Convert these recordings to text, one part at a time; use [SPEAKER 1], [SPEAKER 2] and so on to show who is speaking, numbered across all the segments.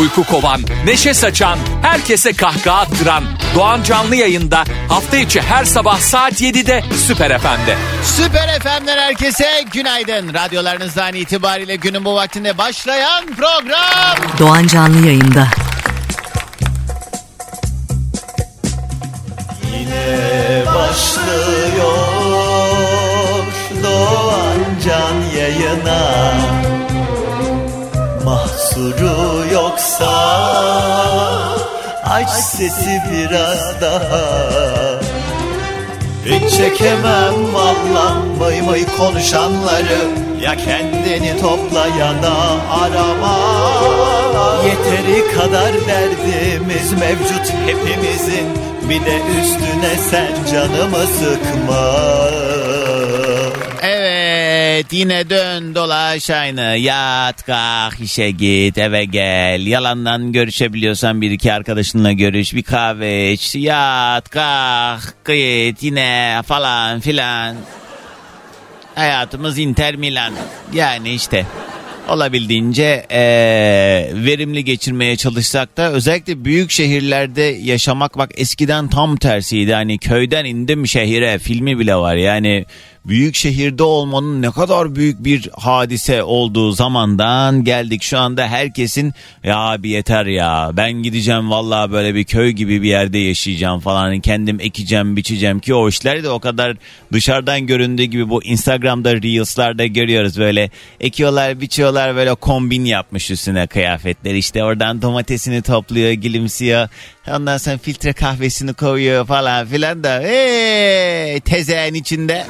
[SPEAKER 1] Uyku kovan, neşe saçan, herkese kahkaha attıran Doğan Canlı yayında hafta içi her sabah saat 7'de Süper FM'de.
[SPEAKER 2] Süper FM'den herkese günaydın. Radyolarınızdan itibariyle günün bu vaktinde başlayan program.
[SPEAKER 3] Doğan Canlı yayında.
[SPEAKER 4] Yine başlıyor Doğan Can yayına Mahsuru yoksa Aç sesi biraz daha. Hiç çekemem valla Mıy mıy konuşanları. Ya kendini topla ya da arama. Yeteri kadar derdimiz mevcut hepimizin. Bir de üstüne sen canımı sıkma
[SPEAKER 2] Evet yine dön dolaş aynı. Yat kalk işe git eve gel. Yalandan görüşebiliyorsan bir iki arkadaşınla görüş bir kahve iç. Yat kalk git yine falan filan. Hayatımız Inter Milan. Yani işte olabildiğince eee, verimli geçirmeye çalışsak da özellikle büyük şehirlerde yaşamak bak eskiden tam tersiydi. Hani köyden indim şehire filmi bile var. Yani büyük şehirde olmanın ne kadar büyük bir hadise olduğu zamandan geldik. Şu anda herkesin ya abi yeter ya ben gideceğim vallahi böyle bir köy gibi bir yerde yaşayacağım falan. Kendim ekeceğim biçeceğim ki o işler de o kadar dışarıdan göründüğü gibi bu Instagram'da Reels'larda görüyoruz böyle ekiyorlar biçiyorlar böyle kombin yapmış üstüne kıyafetler işte oradan domatesini topluyor gülümsüyor ondan sonra filtre kahvesini koyuyor falan filan da hey, tezeğin içinde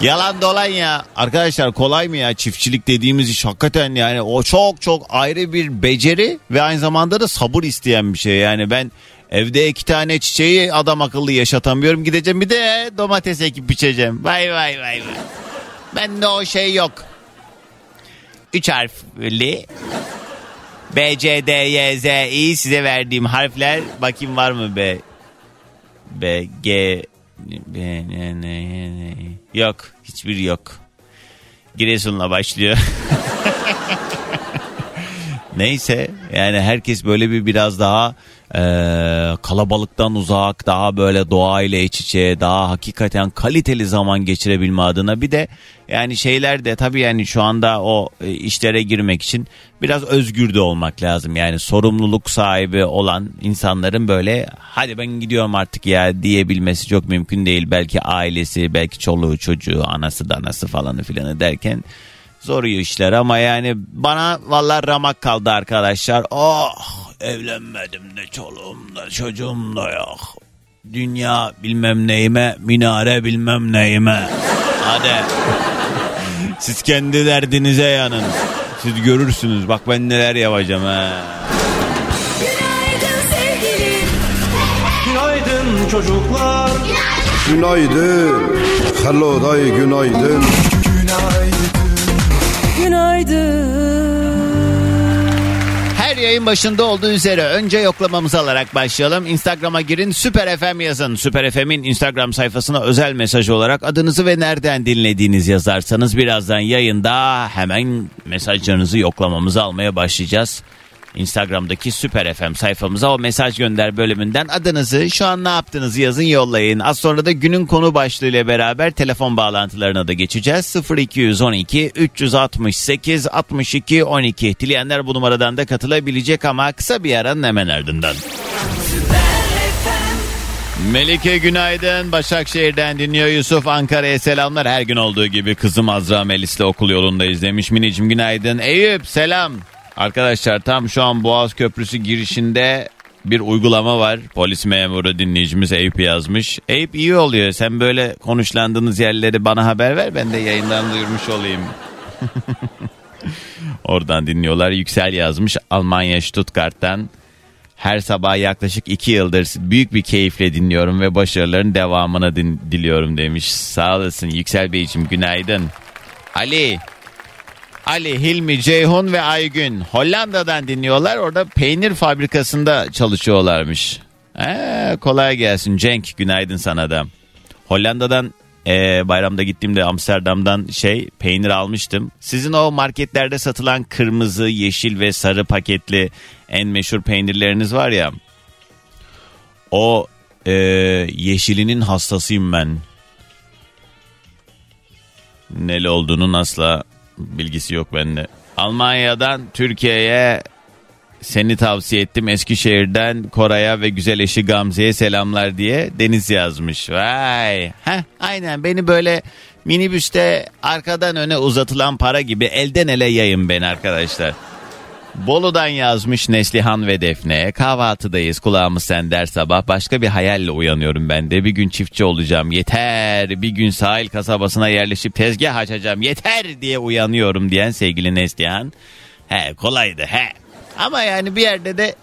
[SPEAKER 2] Yalan dolan ya. Arkadaşlar kolay mı ya çiftçilik dediğimiz iş hakikaten yani o çok çok ayrı bir beceri ve aynı zamanda da sabır isteyen bir şey. Yani ben evde iki tane çiçeği adam akıllı yaşatamıyorum gideceğim bir de domates ekip biçeceğim. Vay vay vay vay. Bende o şey yok. Üç harfli B, C, D, Y, Z, İ size verdiğim harfler bakayım var mı B, B, G, B, N, N, N, Yok. Hiçbir yok. Giresun'la başlıyor. Neyse yani herkes böyle bir biraz daha e, kalabalıktan uzak daha böyle doğayla iç içe daha hakikaten kaliteli zaman geçirebilme adına. Bir de yani şeyler de tabii yani şu anda o e, işlere girmek için biraz özgür de olmak lazım. Yani sorumluluk sahibi olan insanların böyle hadi ben gidiyorum artık ya diyebilmesi çok mümkün değil. Belki ailesi belki çoluğu çocuğu anası danası falanı filanı derken zor işler ama yani bana vallahi ramak kaldı arkadaşlar. Oh evlenmedim de çoluğum da çocuğum da yok. Dünya bilmem neyime, minare bilmem neyime. Hadi. Siz kendi derdinize yanın. Siz görürsünüz. Bak ben neler yapacağım ha.
[SPEAKER 5] Günaydın sevgilim.
[SPEAKER 6] Günaydın çocuklar.
[SPEAKER 7] Günaydın. Hello day günaydın.
[SPEAKER 5] Günaydın.
[SPEAKER 2] Her yayın başında olduğu üzere önce yoklamamızı alarak başlayalım. Instagram'a girin Süper FM yazın. Süper FM'in Instagram sayfasına özel mesaj olarak adınızı ve nereden dinlediğiniz yazarsanız birazdan yayında hemen mesajlarınızı yoklamamızı almaya başlayacağız. Instagram'daki Süper FM sayfamıza o mesaj gönder bölümünden adınızı şu an ne yaptığınızı yazın yollayın. Az sonra da günün konu başlığıyla beraber telefon bağlantılarına da geçeceğiz. 0212 368 62 12 dileyenler bu numaradan da katılabilecek ama kısa bir aranın hemen ardından. Melike günaydın. Başakşehir'den dinliyor Yusuf. Ankara'ya selamlar. Her gün olduğu gibi kızım Azra Melis'le okul yolunda izlemiş. Minicim günaydın. Eyüp selam. Arkadaşlar tam şu an Boğaz Köprüsü girişinde bir uygulama var. Polis memuru dinleyicimiz Eyüp yazmış. Eyüp iyi oluyor. Sen böyle konuşlandığınız yerleri bana haber ver. Ben de yayından duyurmuş olayım. Oradan dinliyorlar. Yüksel yazmış Almanya Stuttgart'tan. Her sabah yaklaşık iki yıldır büyük bir keyifle dinliyorum ve başarıların devamını din- diliyorum demiş. Sağ olasın Yüksel Beyciğim günaydın. Ali Ali, Hilmi, Ceyhun ve Aygün Hollanda'dan dinliyorlar. Orada peynir fabrikasında çalışıyorlarmış. Ee, kolay gelsin Cenk. Günaydın sana da. Hollanda'dan e, bayramda gittiğimde Amsterdam'dan şey peynir almıştım. Sizin o marketlerde satılan kırmızı, yeşil ve sarı paketli en meşhur peynirleriniz var ya. O e, yeşilinin hastasıyım ben. Neli olduğunun asla bilgisi yok bende. Almanya'dan Türkiye'ye seni tavsiye ettim Eskişehir'den Koray'a ve güzel eşi Gamze'ye selamlar diye Deniz yazmış. Vay. Heh, aynen beni böyle minibüste arkadan öne uzatılan para gibi elden ele yayın ben arkadaşlar. Bolu'dan yazmış Neslihan ve Defne. Kahvaltıdayız kulağımız sender sabah. Başka bir hayalle uyanıyorum ben de. Bir gün çiftçi olacağım yeter. Bir gün sahil kasabasına yerleşip tezgah açacağım yeter diye uyanıyorum diyen sevgili Neslihan. He kolaydı he. Ama yani bir yerde de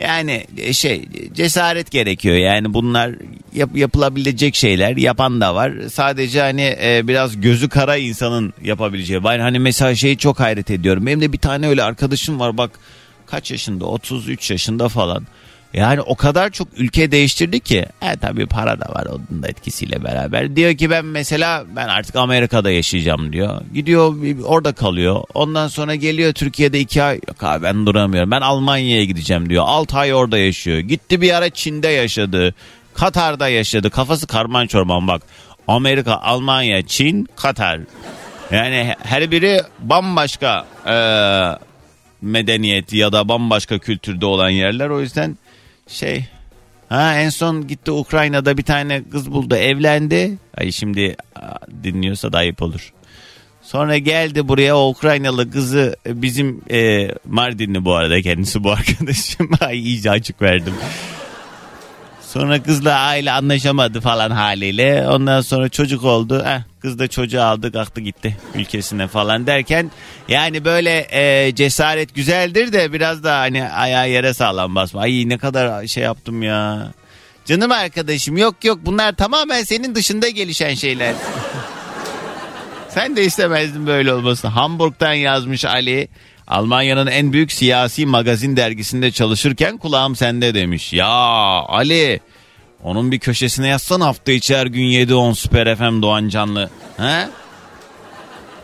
[SPEAKER 2] yani şey cesaret gerekiyor. Yani bunlar yap- yapılabilecek şeyler. Yapan da var. Sadece hani e, biraz gözü kara insanın yapabileceği. Ben hani mesela şeyi çok hayret ediyorum. Benim de bir tane öyle arkadaşım var bak kaç yaşında 33 yaşında falan. Yani o kadar çok ülke değiştirdi ki. E tabii para da var onun da etkisiyle beraber. Diyor ki ben mesela ben artık Amerika'da yaşayacağım diyor. Gidiyor orada kalıyor. Ondan sonra geliyor Türkiye'de iki ay. Yok abi ben duramıyorum. Ben Almanya'ya gideceğim diyor. 6 ay orada yaşıyor. Gitti bir ara Çin'de yaşadı. Katar'da yaşadı. Kafası karman çorman bak. Amerika, Almanya, Çin, Katar. Yani her biri bambaşka eee medeniyet ya da bambaşka kültürde olan yerler. O yüzden şey ha en son gitti Ukrayna'da bir tane kız buldu evlendi. Ay şimdi dinliyorsa da ayıp olur. Sonra geldi buraya o Ukraynalı kızı e, bizim e, Mardinli bu arada kendisi bu arkadaşım. Ay iyice açık verdim. Sonra kızla aile anlaşamadı falan haliyle. Ondan sonra çocuk oldu. Heh, kız da çocuğu aldı kalktı gitti ülkesine falan derken yani böyle e, cesaret güzeldir de biraz da hani ayağı yere sağlam basma. Ay ne kadar şey yaptım ya. Canım arkadaşım yok yok bunlar tamamen senin dışında gelişen şeyler. Sen de istemezdin böyle olmasını. Hamburg'dan yazmış Ali. Almanya'nın en büyük siyasi magazin dergisinde çalışırken kulağım sende demiş. Ya Ali onun bir köşesine yazsan hafta içi her gün 7-10 Süper FM Doğan Canlı. He?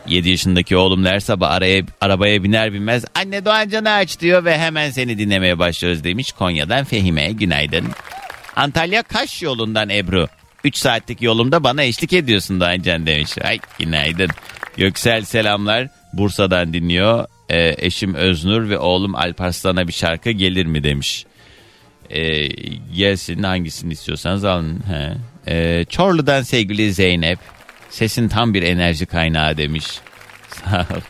[SPEAKER 2] 7 yaşındaki oğlum her sabah araya, arabaya biner binmez anne Doğan Can'ı aç diyor ve hemen seni dinlemeye başlıyoruz demiş. Konya'dan Fehime günaydın. Antalya Kaş yolundan Ebru. 3 saatlik yolumda bana eşlik ediyorsun Doğan Can demiş. Ay günaydın. Göksel selamlar. Bursa'dan dinliyor. Ee, eşim Öznur ve oğlum Alparslan'a bir şarkı gelir mi demiş. Ee, gelsin hangisini istiyorsanız alın. He. Ee, Çorlu'dan sevgili Zeynep. Sesin tam bir enerji kaynağı demiş. Sağ ol.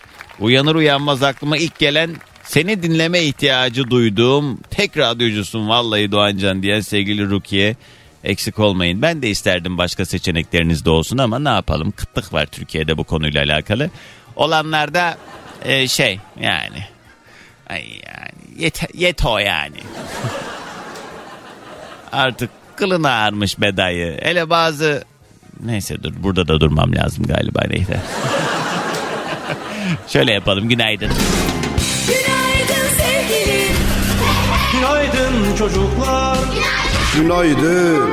[SPEAKER 2] Uyanır uyanmaz aklıma ilk gelen seni dinleme ihtiyacı duyduğum tek radyocusun vallahi Doğancan diyen sevgili Rukiye. Eksik olmayın. Ben de isterdim başka seçenekleriniz de olsun ama ne yapalım kıtlık var Türkiye'de bu konuyla alakalı. Olanlar da e, şey yani ay yani yet, yeto yani. Artık kılın ağarmış bedayı. Hele bazı neyse dur burada da durmam lazım galiba neyse. Şöyle yapalım günaydın.
[SPEAKER 3] Günaydın sevgilim.
[SPEAKER 6] Günaydın çocuklar
[SPEAKER 7] Günaydın.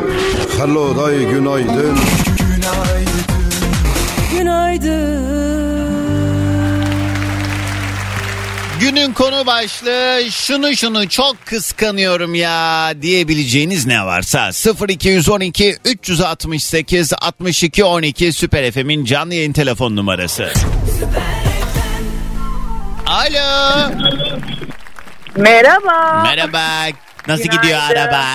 [SPEAKER 7] Hello day günaydın.
[SPEAKER 2] Günün konu başlığı şunu şunu çok kıskanıyorum ya diyebileceğiniz ne varsa 0212 368 62 12 Süper FM'in canlı yayın telefon numarası. Alo.
[SPEAKER 5] Merhaba.
[SPEAKER 2] Merhaba. Nasıl
[SPEAKER 5] Günaydın.
[SPEAKER 2] gidiyor araba?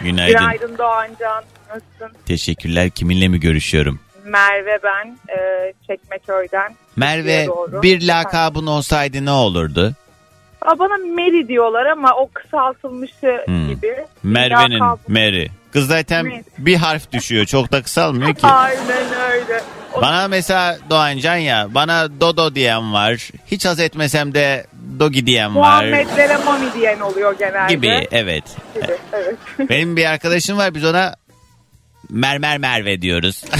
[SPEAKER 2] Günaydın.
[SPEAKER 5] Günaydın Doğancan. Nasılsın?
[SPEAKER 2] Teşekkürler. Kiminle mi görüşüyorum?
[SPEAKER 5] Merve ben. E, Çekmeköy'den.
[SPEAKER 2] Merve
[SPEAKER 5] doğru.
[SPEAKER 2] bir lakabın olsaydı ne olurdu?
[SPEAKER 5] Aa, bana Mary diyorlar ama o kısaltılmışı
[SPEAKER 2] Hmm.
[SPEAKER 5] gibi.
[SPEAKER 2] Merve'nin
[SPEAKER 5] Lakabı-
[SPEAKER 2] Mary. Kız zaten
[SPEAKER 5] Mary.
[SPEAKER 2] bir harf düşüyor. Çok da kısalmıyor ki.
[SPEAKER 5] Aynen öyle. O-
[SPEAKER 2] Bana mesela Doğancan ya bana Dodo diyen var. Hiç haz etmesem de Dogi diyen var.
[SPEAKER 5] Muhammedlere Mami diyen oluyor genelde.
[SPEAKER 2] Gibi evet.
[SPEAKER 5] Gibi, Evet.
[SPEAKER 2] Benim bir arkadaşım var biz ona Mermer Merve diyoruz.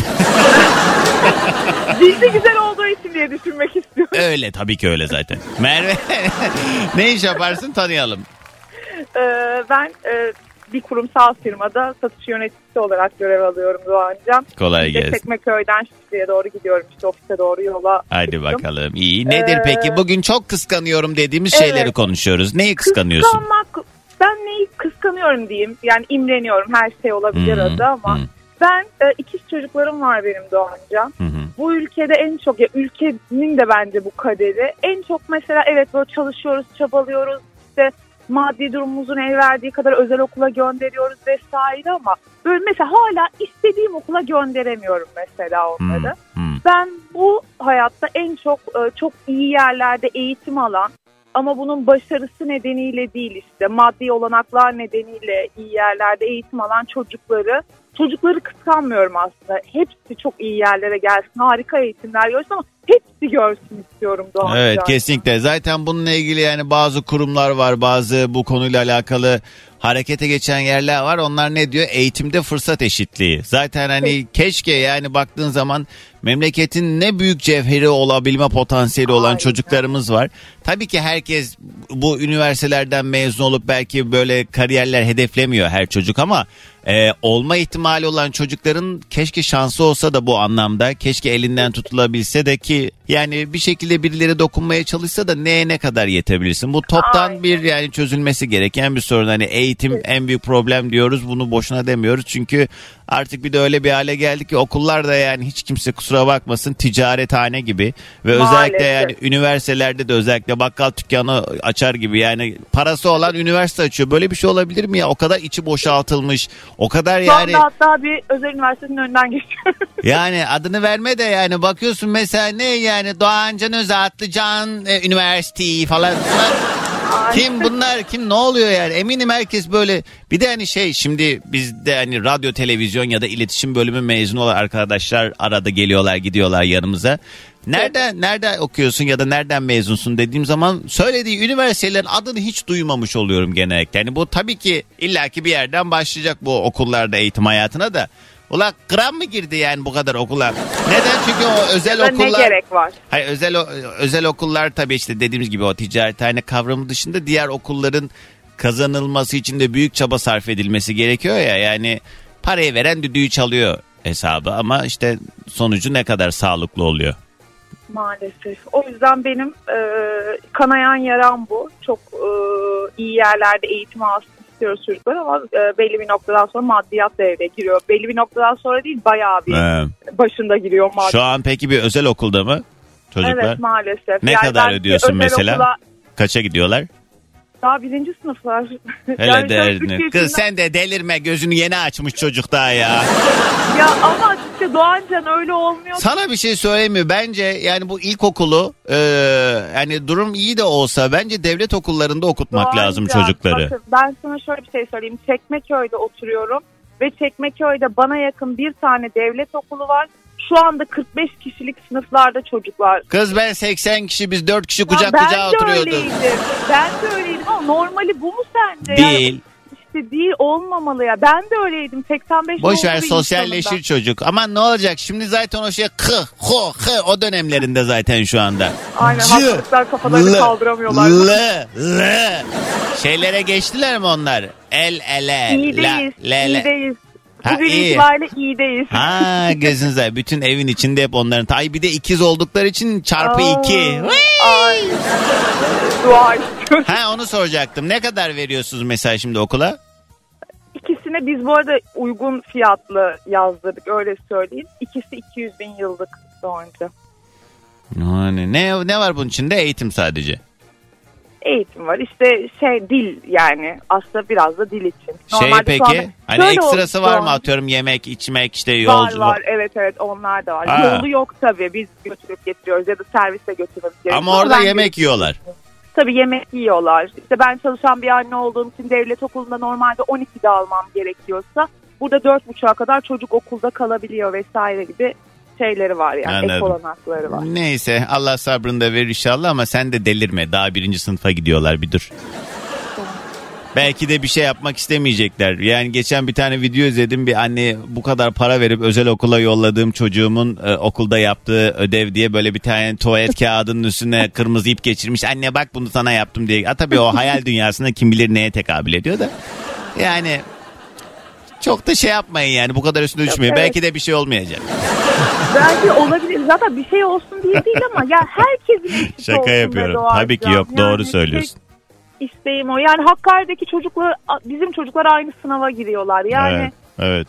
[SPEAKER 5] Dilde güzel olduğu için diye düşünmek istiyorum.
[SPEAKER 2] Öyle tabii ki öyle zaten. Merve ne iş yaparsın tanıyalım.
[SPEAKER 5] Ee, ben e, bir kurumsal firmada satış yöneticisi olarak görev alıyorum Doğancan.
[SPEAKER 2] Kolay gelsin.
[SPEAKER 5] Çekmeköy'den Şişli'ye doğru gidiyorum. İşte ofise doğru yola.
[SPEAKER 2] Hadi
[SPEAKER 5] çıktım.
[SPEAKER 2] bakalım. İyi. Nedir
[SPEAKER 5] Ee,
[SPEAKER 2] peki? Bugün çok kıskanıyorum dediğimiz
[SPEAKER 5] Evet.
[SPEAKER 2] şeyleri konuşuyoruz. Neyi kıskanıyorsun?
[SPEAKER 5] Kıskanmak, ben neyi kıskanıyorum diyeyim. Yani imreniyorum her şey olabilir
[SPEAKER 2] hı,
[SPEAKER 5] adı ama.
[SPEAKER 2] hı.
[SPEAKER 5] Ben e, ikiz çocuklarım var benim Doğancan.
[SPEAKER 2] Hı hı.
[SPEAKER 5] Bu ülkede en çok ya ülkenin de bence bu kaderi. En çok mesela evet böyle çalışıyoruz, çabalıyoruz. işte maddi durumumuzun el verdiği kadar özel okula gönderiyoruz vesaire ama böyle mesela hala istediğim okula gönderemiyorum mesela onları.
[SPEAKER 2] Hı.
[SPEAKER 5] Ben bu hayatta en çok e, çok iyi yerlerde eğitim alan ama bunun başarısı nedeniyle değil işte maddi olanaklar nedeniyle iyi yerlerde eğitim alan çocukları çocukları kıskanmıyorum aslında. Hepsi çok iyi yerlere gelsin, harika eğitimler görsün ama hepsi görsün istiyorum Doğan.
[SPEAKER 2] Evet kesinlikle. Zaten bununla ilgili yani bazı kurumlar var, bazı bu konuyla alakalı harekete geçen yerler var. Onlar ne diyor? Eğitimde fırsat eşitliği. Zaten hani keşke yani baktığın zaman memleketin ne büyük cevheri olabilme potansiyeli olan
[SPEAKER 5] Aynen.
[SPEAKER 2] çocuklarımız var. Tabii ki herkes bu üniversitelerden mezun olup belki böyle kariyerler hedeflemiyor her çocuk ama e, olma ihtimali olan çocukların keşke şansı olsa da bu anlamda keşke elinden tutulabilse de ki yani bir şekilde birileri dokunmaya çalışsa da neye ne kadar yetebilirsin. Bu toptan
[SPEAKER 5] Aynen.
[SPEAKER 2] bir yani çözülmesi gereken bir sorun. Hani eğitim en büyük problem diyoruz bunu boşuna demiyoruz çünkü artık bir de öyle bir hale geldi ki okullar da yani hiç kimse kusura bakmasın ticarethane gibi ve
[SPEAKER 5] Maalesef.
[SPEAKER 2] özellikle yani üniversitelerde de özellikle bakkal dükkanı açar gibi yani parası olan üniversite açıyor. Böyle bir şey olabilir mi ya? O kadar içi boşaltılmış. O kadar
[SPEAKER 5] Şu
[SPEAKER 2] yani
[SPEAKER 5] anda hatta bir özel üniversitenin önünden geçiyorum.
[SPEAKER 2] yani adını verme de yani bakıyorsun mesela ne yani Doğancan Özatlıcan e, Üniversitesi falan. Kim bunlar kim ne oluyor yani eminim herkes böyle bir de hani şey şimdi bizde hani radyo televizyon ya da iletişim bölümü mezunu olan arkadaşlar arada geliyorlar gidiyorlar yanımıza. Nereden nereden okuyorsun ya da nereden mezunsun dediğim zaman söylediği üniversitelerin adını hiç duymamış oluyorum genellikle. Yani bu tabii ki illaki bir yerden başlayacak bu okullarda eğitim hayatına da. Ula kram mı girdi yani bu kadar okula? Neden? Çünkü o özel
[SPEAKER 5] Ya
[SPEAKER 2] okullar...
[SPEAKER 5] ne gerek var?
[SPEAKER 2] Hayır özel özel okullar tabii işte dediğimiz gibi o ticarethane kavramı dışında diğer okulların kazanılması için de büyük çaba sarf edilmesi gerekiyor ya yani parayı veren düdüğü çalıyor hesabı ama işte sonucu ne kadar sağlıklı oluyor.
[SPEAKER 5] Maalesef. O yüzden benim e, kanayan yaram bu. Çok e, iyi yerlerde eğitim alsın istiyoruz çocuklar ama e, belli bir noktadan sonra maddiyat devreye giriyor. Belli bir noktadan sonra değil bayağı bir
[SPEAKER 2] Ee,
[SPEAKER 5] başında giriyor maddiyat.
[SPEAKER 2] şu an peki bir özel okulda mı çocuklar?
[SPEAKER 5] Evet maalesef.
[SPEAKER 2] Ne kadar
[SPEAKER 5] ben
[SPEAKER 2] ödüyorsun mesela?
[SPEAKER 5] okula
[SPEAKER 2] Kaça gidiyorlar?
[SPEAKER 5] Daha birinci sınıflar.
[SPEAKER 2] Hele
[SPEAKER 5] Yani
[SPEAKER 2] derdini. Kız sen de delirme gözünü yeni açmış çocuk daha ya.
[SPEAKER 5] Ya ama işte Doğancan öyle olmuyor.
[SPEAKER 2] Sana bir şey söyleyeyim mi? Bence yani bu ilkokulu e, yani durum iyi de olsa bence devlet okullarında okutmak
[SPEAKER 5] Doğancan,
[SPEAKER 2] lazım çocukları.
[SPEAKER 5] Bakın ben sana şöyle bir şey söyleyeyim. Çekmeköy'de oturuyorum ve Çekmeköy'de bana yakın bir tane devlet okulu var. Şu anda 45 kişilik sınıflarda çocuklar.
[SPEAKER 2] Kız ben 80 kişi biz 4 kişi
[SPEAKER 5] Ya
[SPEAKER 2] kucak
[SPEAKER 5] ben
[SPEAKER 2] kucağa
[SPEAKER 5] de
[SPEAKER 2] oturuyorduk.
[SPEAKER 5] öyleydim. Ben de öyleydim ama normali bu mu sence? Yani
[SPEAKER 2] Değil.
[SPEAKER 5] işte değil olmamalı ya. Ben de öyleydim. 85
[SPEAKER 2] Boş ver sosyalleşir
[SPEAKER 5] sonunda.
[SPEAKER 2] çocuk. Ama ne olacak şimdi zaten o şey kı ho hı o dönemlerinde zaten şu anda.
[SPEAKER 5] Aynen
[SPEAKER 2] Cı,
[SPEAKER 5] hastalıklar kafalarını
[SPEAKER 2] lı,
[SPEAKER 5] kaldıramıyorlar.
[SPEAKER 2] Lı, lı. Şeylere geçtiler mi onlar? El ele.
[SPEAKER 5] İyideyiz.
[SPEAKER 2] La, le, le.
[SPEAKER 5] iyideyiz.
[SPEAKER 2] Ha,
[SPEAKER 5] Bugün
[SPEAKER 2] iyi.
[SPEAKER 5] itibariyle iyideyiz.
[SPEAKER 2] Ha gözünüzde bütün evin içinde hep onların. Ay bir de ikiz oldukları için çarpı
[SPEAKER 5] Aa,
[SPEAKER 2] iki.
[SPEAKER 5] Ay. Dua.
[SPEAKER 2] Ha onu soracaktım. Ne kadar veriyorsunuz mesela şimdi okula?
[SPEAKER 5] İkisine biz bu arada uygun fiyatlı yazdırdık öyle söyleyeyim. İkisi 200 bin yıllık daha önce.
[SPEAKER 2] Yani ne ne var bunun içinde? Eğitim sadece.
[SPEAKER 5] Eğitim var işte şey dil yani aslında biraz da dil için.
[SPEAKER 2] şey
[SPEAKER 5] Normalde
[SPEAKER 2] peki
[SPEAKER 5] anda-
[SPEAKER 2] hani ekstrası
[SPEAKER 5] oldu
[SPEAKER 2] var mı atıyorum yemek içmek işte
[SPEAKER 5] Var
[SPEAKER 2] yolculuk.
[SPEAKER 5] var evet evet onlar da var.
[SPEAKER 2] Ha.
[SPEAKER 5] Yolu yok tabii biz götürüp getiriyoruz ya da serviste götürmemiz gerekiyor.
[SPEAKER 2] Ama orada
[SPEAKER 5] ben
[SPEAKER 2] yemek yiyorlar.
[SPEAKER 5] Tabii yemek yiyorlar. İşte ben çalışan bir anne olduğum için devlet okulunda normalde 12'de almam gerekiyorsa burada 4.30'a kadar çocuk okulda kalabiliyor vesaire gibi şeyleri var yani ek
[SPEAKER 2] Anladım.
[SPEAKER 5] olanakları var.
[SPEAKER 2] Neyse Allah sabrını da verir inşallah ama sen de delirme. Daha birinci sınıfa gidiyorlar bir dur. Belki de bir şey yapmak istemeyecekler. Yani geçen bir tane video izledim. Bir anne bu kadar para verip özel okula yolladığım çocuğumun e, okulda yaptığı ödev diye böyle bir tane tuvalet kağıdının üstüne kırmızı ip geçirmiş. Anne bak bunu sana yaptım diye. Ha, tabii o hayal dünyasında kim bilir neye tekabül ediyor da. Yani çok da şey yapmayın yani bu kadar üstüne düşmeyin.
[SPEAKER 5] evet.
[SPEAKER 2] Belki de bir şey olmayacak.
[SPEAKER 5] Belki olabilir. Zaten bir şey olsun diye değil ama ya herkesin
[SPEAKER 2] Şaka yapıyorum. Tabii ki yok, doğru
[SPEAKER 5] tek
[SPEAKER 2] söylüyorsun.
[SPEAKER 5] isteğim o. Yani Hakkari'deki çocuklar bizim çocuklar aynı sınava giriyorlar. Yani
[SPEAKER 2] Evet. Evet.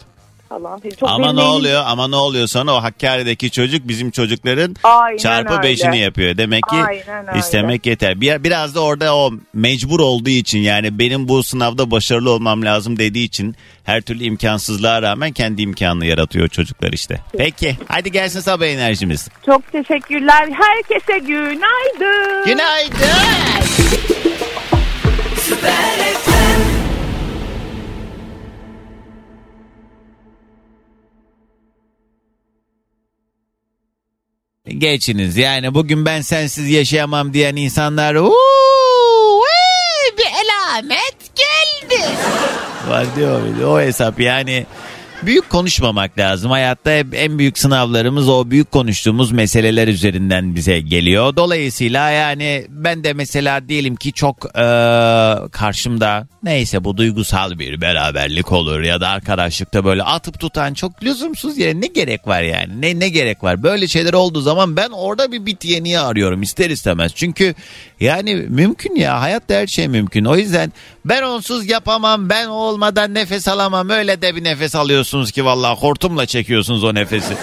[SPEAKER 5] Falan. Çok
[SPEAKER 2] Ama ne oluyor? Ama ne oluyor sonra o Hakkari'deki çocuk bizim çocukların
[SPEAKER 5] Aynen
[SPEAKER 2] çarpı
[SPEAKER 5] öyle.
[SPEAKER 2] beşini yapıyor. Demek ki
[SPEAKER 5] Aynen öyle.
[SPEAKER 2] istemek yeter. Bir, biraz da orada o mecbur olduğu için yani benim bu sınavda başarılı olmam lazım dediği için her türlü imkansızlığa rağmen kendi imkanını yaratıyor çocuklar işte. Peki hadi gelsin sabah enerjimiz.
[SPEAKER 5] Çok teşekkürler. Herkese günaydın.
[SPEAKER 2] Günaydın. Geçiniz yani bugün ben sensiz yaşayamam diyen insanlar "Uuu, bir elamet geldi. Var diyor o hesap yani büyük konuşmamak lazım. Hayatta en büyük sınavlarımız o büyük konuştuğumuz meseleler üzerinden bize geliyor. Dolayısıyla yani ben de mesela diyelim ki çok eee, karşımda neyse bu duygusal bir beraberlik olur ya da arkadaşlıkta böyle atıp tutan çok lüzumsuz yere ne gerek var yani? Ne ne gerek var? Böyle şeyler olduğu zaman ben orada bir bit yeniği arıyorum ister istemez. Çünkü yani mümkün ya hayatta her şey mümkün. O yüzden ben onsuz yapamam ben olmadan nefes alamam öyle de bir nefes alıyorsunuz ki vallahi hortumla çekiyorsunuz o nefesi.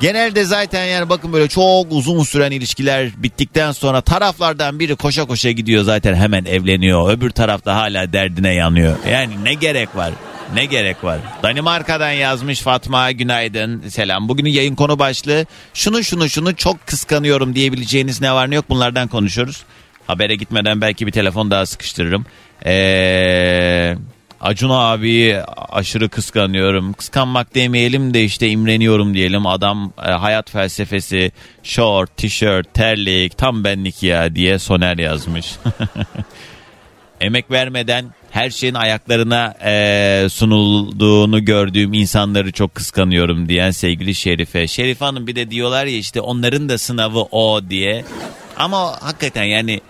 [SPEAKER 2] Genelde zaten yani bakın böyle çok uzun süren ilişkiler bittikten sonra taraflardan biri koşa koşa gidiyor zaten hemen evleniyor. Öbür tarafta hala derdine yanıyor. Yani ne gerek var? Ne gerek var? Danimarka'dan yazmış Fatma günaydın selam. Bugünün yayın konu başlığı şunu şunu şunu çok kıskanıyorum diyebileceğiniz ne var ne yok bunlardan konuşuyoruz. Habere gitmeden belki bir telefon daha sıkıştırırım. Eee... Acun abiyi aşırı kıskanıyorum. Kıskanmak demeyelim de işte imreniyorum diyelim. Adam e, hayat felsefesi, short, tişört, terlik tam benlik ya diye Soner yazmış. Emek vermeden her şeyin ayaklarına e, sunulduğunu gördüğüm insanları çok kıskanıyorum diyen sevgili Şerife. Şerife Hanım bir de diyorlar ya işte onların da sınavı o diye. Ama hakikaten yani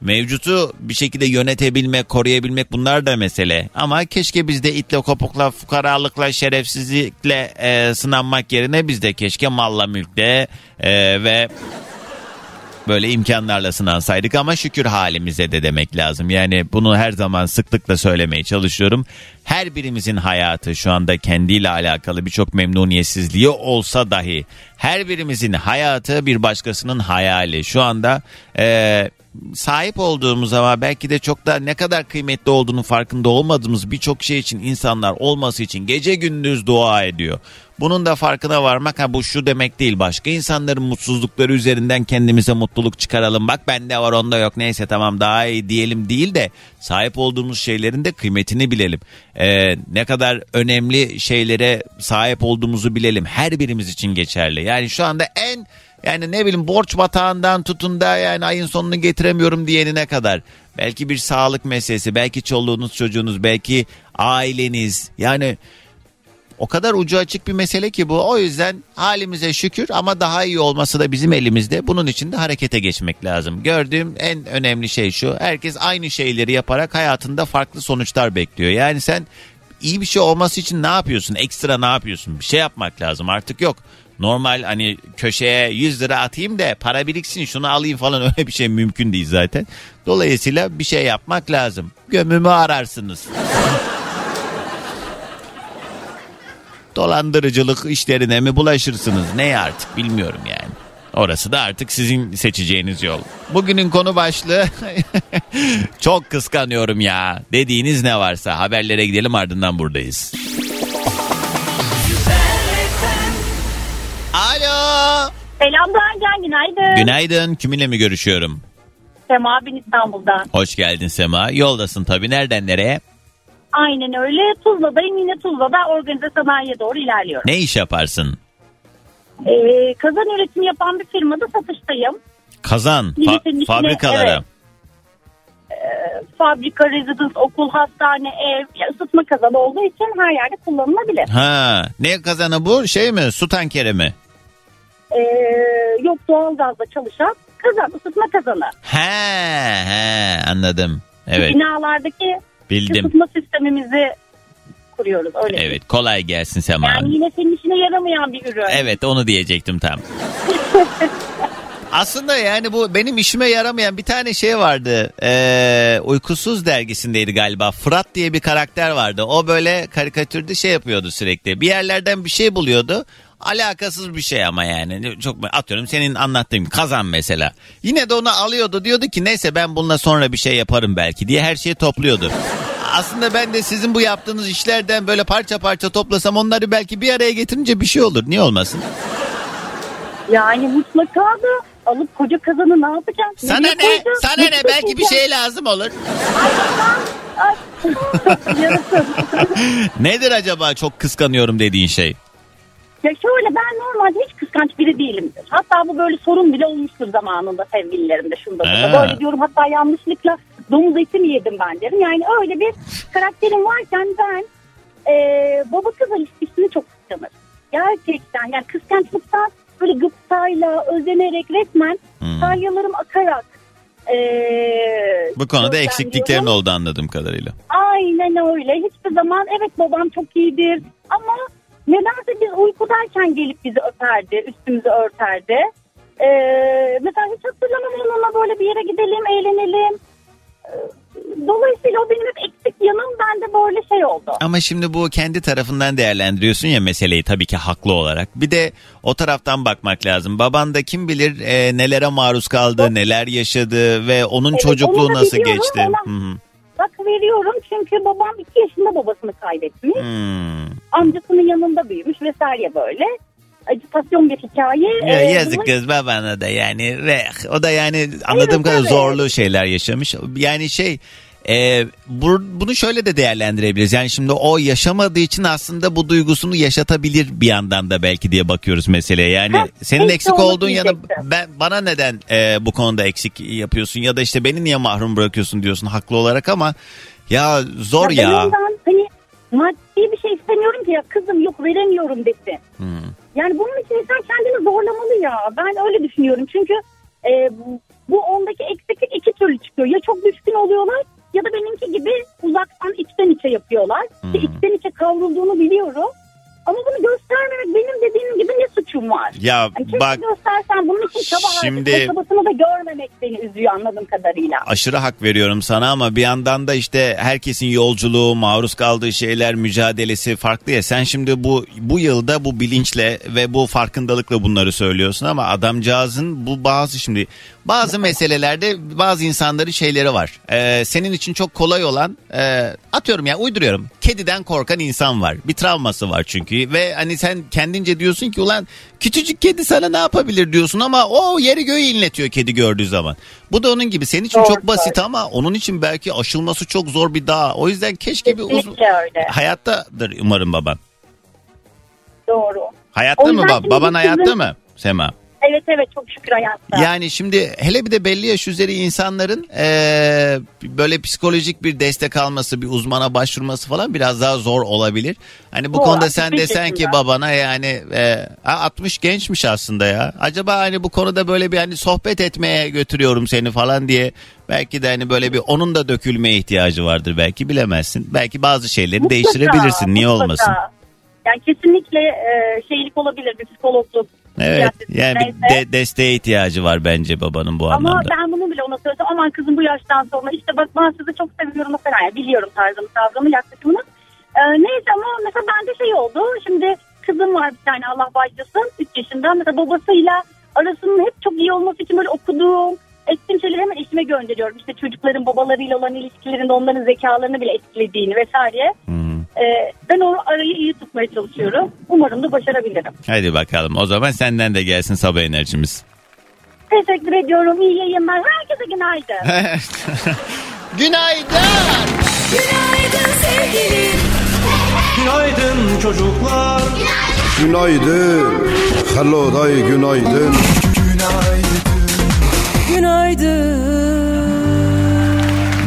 [SPEAKER 2] mevcutu bir şekilde yönetebilmek, koruyabilmek bunlar da mesele. Ama keşke biz de itle kopukla, fukaralıkla, şerefsizlikle e, sınanmak yerine biz de keşke malla mülkle e, ve böyle imkanlarla sınansaydık ama şükür halimize de demek lazım. Yani bunu her zaman sıklıkla söylemeye çalışıyorum. Her birimizin hayatı şu anda kendiyle alakalı birçok memnuniyetsizliği olsa dahi her birimizin hayatı bir başkasının hayali. Şu anda e, sahip olduğumuz ama belki de çok da ne kadar kıymetli olduğunu farkında olmadığımız birçok şey için insanlar olması için gece gündüz dua ediyor. Bunun da farkına varmak ha bu şu demek değil. Başka insanların mutsuzlukları üzerinden kendimize mutluluk çıkaralım. Bak bende var onda yok neyse tamam daha iyi diyelim değil de sahip olduğumuz şeylerin de kıymetini bilelim. Ee, ne kadar önemli şeylere sahip olduğumuzu bilelim. Her birimiz için geçerli. Yani şu anda en yani ne bileyim borç batağından tutun da yani ayın sonunu getiremiyorum diyenine kadar. Belki bir sağlık meselesi, belki çoluğunuz çocuğunuz, belki aileniz. Yani o kadar ucu açık bir mesele ki bu. O yüzden halimize şükür ama daha iyi olması da bizim elimizde. Bunun için de harekete geçmek lazım. Gördüğüm en önemli şey şu. Herkes aynı şeyleri yaparak hayatında farklı sonuçlar bekliyor. Yani sen iyi bir şey olması için ne yapıyorsun? Ekstra ne yapıyorsun? Bir şey yapmak lazım. Artık yok. Normal hani köşeye 100 lira atayım da para biriksin şunu alayım falan öyle bir şey mümkün değil zaten. Dolayısıyla bir şey yapmak lazım. Gömümü ararsınız. Dolandırıcılık işlerine mi bulaşırsınız? Ne artık bilmiyorum yani. Orası da artık sizin seçeceğiniz yol. Bugünün konu başlığı çok kıskanıyorum ya dediğiniz ne varsa haberlere gidelim ardından buradayız. Alo.
[SPEAKER 8] Selam Doğancan günaydın.
[SPEAKER 2] Günaydın. Kiminle mi görüşüyorum?
[SPEAKER 8] Sema bin İstanbul'dan.
[SPEAKER 2] Hoş geldin Sema. Yoldasın tabii. Nereden nereye?
[SPEAKER 8] Aynen öyle. Tuzla'dayım yine Tuzla'da organize sanayiye doğru ilerliyorum.
[SPEAKER 2] Ne iş yaparsın?
[SPEAKER 8] Ee, kazan üretimi yapan bir firmada satıştayım.
[SPEAKER 2] Kazan. fa-
[SPEAKER 8] içine-
[SPEAKER 2] fabrikalara.
[SPEAKER 8] evet. fabrika, rezidans, okul, hastane, ev, ya ısıtma kazanı olduğu için her yerde kullanılabilir.
[SPEAKER 2] Ha, ne kazanı bu? Şey mi? Su tankeri mi?
[SPEAKER 8] Ee, yok doğalgazla çalışan kazan, ısıtma kazanı.
[SPEAKER 2] He, he anladım. Evet,
[SPEAKER 8] Binalardaki
[SPEAKER 2] bildim.
[SPEAKER 8] ısıtma sistemimizi kuruyoruz öyle.
[SPEAKER 2] Evet, kolay gelsin Sema
[SPEAKER 8] Yani yine senin işine yaramayan bir ürün.
[SPEAKER 2] Evet, onu diyecektim tam. Aslında yani bu benim işime yaramayan bir tane şey vardı. Ee, Uykusuz dergisindeydi galiba. Fırat diye bir karakter vardı. O böyle karikatürde şey yapıyordu sürekli. Bir yerlerden bir şey buluyordu. Alakasız bir şey ama yani. Çok atıyorum senin anlattığın kazan mesela. Yine de onu alıyordu diyordu ki neyse ben bununla sonra bir şey yaparım belki diye her şeyi topluyordu. Aslında ben de sizin bu yaptığınız işlerden böyle parça parça toplasam onları belki bir araya getirince bir şey olur. Niye olmasın?
[SPEAKER 8] Yani mutlaka da alıp koca kazanı ne yapacağım?
[SPEAKER 2] Sana ne?
[SPEAKER 8] koyacağım?
[SPEAKER 2] Sana ne?
[SPEAKER 8] Nasıl
[SPEAKER 2] Belki bir şey lazım olur. Nedir acaba çok kıskanıyorum dediğin şey?
[SPEAKER 8] Ya şöyle ben normalde hiç kıskanç biri değilimdir. Hatta bu böyle sorun bile olmuştur zamanında sevgililerimde şunda bunda. Böyle diyorum hatta yanlışlıkla domuz eti mi yedim ben derim. Yani öyle bir karakterim varken ben e, baba kız ilişkisini çok kıskanırım. Gerçekten yani kıskançlıktan böyle gıptayla özenerek resmen
[SPEAKER 2] Hmm.
[SPEAKER 8] salyalarım akarak e,
[SPEAKER 2] Bu konuda eksikliklerin oldu anladığım kadarıyla.
[SPEAKER 8] Aynen öyle. Hiçbir zaman evet babam çok iyidir ama nedense biz uykudayken gelip bizi öperdi, üstümüzü örterdi. Ee, mesela hiç hatırlamam onunla böyle bir yere gidelim, eğlenelim. Ee, Dolayısıyla o benim hep eksik yanım bende böyle şey oldu.
[SPEAKER 2] Ama şimdi bu kendi tarafından değerlendiriyorsun ya meseleyi tabii ki haklı olarak. Bir de o taraftan bakmak lazım. Baban da kim bilir e, nelere maruz kaldı, neler yaşadı ve onun
[SPEAKER 8] Evet,
[SPEAKER 2] çocukluğu nasıl geçti. Hı hı.
[SPEAKER 8] Bak veriyorum çünkü babam iki yaşında babasını kaybetmiş.
[SPEAKER 2] Hmm.
[SPEAKER 8] Amcasının yanında büyümüş vesaire böyle. Acitasyon bir hikaye.
[SPEAKER 2] Ya
[SPEAKER 8] Ee,
[SPEAKER 2] yazık
[SPEAKER 8] bunu-
[SPEAKER 2] kız babana da yani ve o da yani anladığım
[SPEAKER 8] Evet,
[SPEAKER 2] kadar
[SPEAKER 8] evet.
[SPEAKER 2] zorlu şeyler yaşamış. Yani şey e, bu, bunu şöyle de değerlendirebiliriz. Yani şimdi o yaşamadığı için aslında bu duygusunu yaşatabilir bir yandan da belki diye bakıyoruz meseleye. Yani
[SPEAKER 8] Ha,
[SPEAKER 2] senin eksik olduğun ya da ben bana neden e, bu konuda eksik yapıyorsun ya da işte beni niye mahrum bırakıyorsun diyorsun haklı olarak ama ya zor
[SPEAKER 8] Ya
[SPEAKER 2] ya.
[SPEAKER 8] Ben hani maddi bir şey istemiyorum ki ya kızım yok veremiyorum desin.
[SPEAKER 2] Hmm.
[SPEAKER 8] Yani bunun için insan kendini zorlamalı ya. Ben öyle düşünüyorum. Çünkü e, bu- bu ondaki eksiklik iki türlü çıkıyor. Ya çok düşkün oluyorlar ya da benimki gibi uzaktan içten içe yapıyorlar. İşte
[SPEAKER 2] Hmm.
[SPEAKER 8] içten içe kavrulduğunu biliyorum. Ama bunu göstermemek benim dediğim gibi ne suçum var?
[SPEAKER 2] Ya
[SPEAKER 8] Yani
[SPEAKER 2] bak
[SPEAKER 8] göstersen bunun için çaba
[SPEAKER 2] Şimdi-
[SPEAKER 8] çabasını da görmemek beni üzüyor anladığım kadarıyla.
[SPEAKER 2] aşırı hak veriyorum sana ama bir yandan da işte herkesin yolculuğu, maruz kaldığı şeyler, mücadelesi farklı ya. Sen şimdi bu bu yılda bu bilinçle ve bu farkındalıkla bunları söylüyorsun ama adamcağızın bu bazı şimdi bazı meselelerde bazı insanların şeyleri var. Ee, senin için çok kolay olan e, atıyorum ya uyduruyorum. Kediden korkan insan var. Bir travması var çünkü ve hani sen kendince diyorsun ki ulan küçücük kedi sana ne yapabilir diyorsun ama o yeri göğü inletiyor kedi gördüğü zaman. Bu da onun gibi senin için
[SPEAKER 8] Doğru,
[SPEAKER 2] çok basit ama onun için belki aşılması çok zor bir dağ. O yüzden keşke bir uzun
[SPEAKER 8] Kesinlikle öyle.
[SPEAKER 2] hayattadır umarım baban.
[SPEAKER 8] Doğru.
[SPEAKER 2] Hayatta
[SPEAKER 8] O
[SPEAKER 2] mı
[SPEAKER 8] yüzden
[SPEAKER 2] bab?
[SPEAKER 8] şimdi
[SPEAKER 2] Baban
[SPEAKER 8] bu
[SPEAKER 2] hayatta mı Sema?
[SPEAKER 8] Evet evet çok şükür hayatta.
[SPEAKER 2] Yani şimdi hele bir de belli yaş üzeri insanların eee, böyle psikolojik bir destek alması, bir uzmana başvurması falan biraz daha zor olabilir. Hani bu
[SPEAKER 8] Zor,
[SPEAKER 2] konuda sen
[SPEAKER 8] 65
[SPEAKER 2] desen ki babana yani ha, 60 gençmiş aslında ya. Acaba hani bu konuda böyle bir hani sohbet etmeye götürüyorum seni falan diye belki de hani böyle bir onun da dökülmeye ihtiyacı vardır belki bilemezsin. Belki bazı şeyleri
[SPEAKER 8] Mutlaka,
[SPEAKER 2] değiştirebilirsin. Niye
[SPEAKER 8] mutlaka.
[SPEAKER 2] olmasın?
[SPEAKER 8] Yani kesinlikle e, şeylik olabilir bir psikologluk.
[SPEAKER 2] Evet. Yani bir de- desteğe ihtiyacı var bence babanın bu
[SPEAKER 8] Ama
[SPEAKER 2] anlamda.
[SPEAKER 8] ben bunu bile ona söylesem aman kızım bu yaştan sonra işte bak ben sizi çok seviyorum falan. Yani biliyorum tarzımı, tavrımı, yaklaşımını. Ee, neyse ama mesela bende şey oldu. Şimdi kızım var bir tane Allah bağışlasın 3 yaşında. Mesela babasıyla arasının hep çok iyi olması için böyle okuduğum, ettiğim şeyleri hemen eşime gönderiyorum. İşte çocukların babalarıyla olan ilişkilerinde onların zekalarını bile etkilediğini vesaire.
[SPEAKER 2] Hmm.
[SPEAKER 8] Ee, ben o arayı iyi tutmaya çalışıyorum. Umarım da başarabilirim.
[SPEAKER 2] Hadi bakalım. O zaman senden de gelsin sabah enerjimiz.
[SPEAKER 8] Teşekkür ediyorum. İyi yayınlar. Herkese günaydın.
[SPEAKER 2] Günaydın.
[SPEAKER 3] Günaydın sevgilim.
[SPEAKER 6] Günaydın çocuklar
[SPEAKER 7] Günaydın. Hello day günaydın.
[SPEAKER 3] Günaydın.
[SPEAKER 2] Bu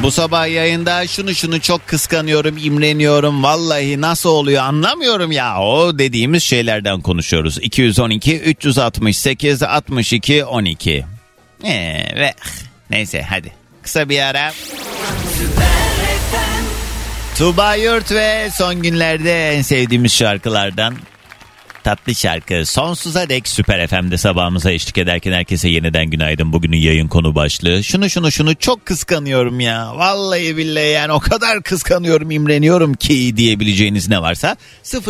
[SPEAKER 2] Bu sabah yayında şunu şunu çok kıskanıyorum, imreniyorum. Vallahi nasıl oluyor anlamıyorum ya. O dediğimiz şeylerden konuşuyoruz. 212 368 62 12. Ee, ve neyse hadi. Kısa bir ara. Tuğba Yurt ve son günlerde en sevdiğimiz şarkılardan tatlı şarkı. Sonsuza dek Süper FM'de sabahımıza eşlik ederken herkese yeniden günaydın. Bugünün yayın konu başlığı. Şunu şunu şunu çok kıskanıyorum ya. Vallahi billahi yani o kadar kıskanıyorum, imreniyorum ki diyebileceğiniz ne varsa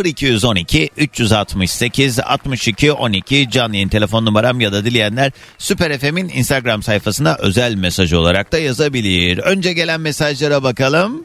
[SPEAKER 2] 0212 368 62 12 canlı yayın telefon numaram ya da dileyenler Süper FM'in Instagram sayfasına özel mesaj olarak da yazabilir. Önce gelen mesajlara bakalım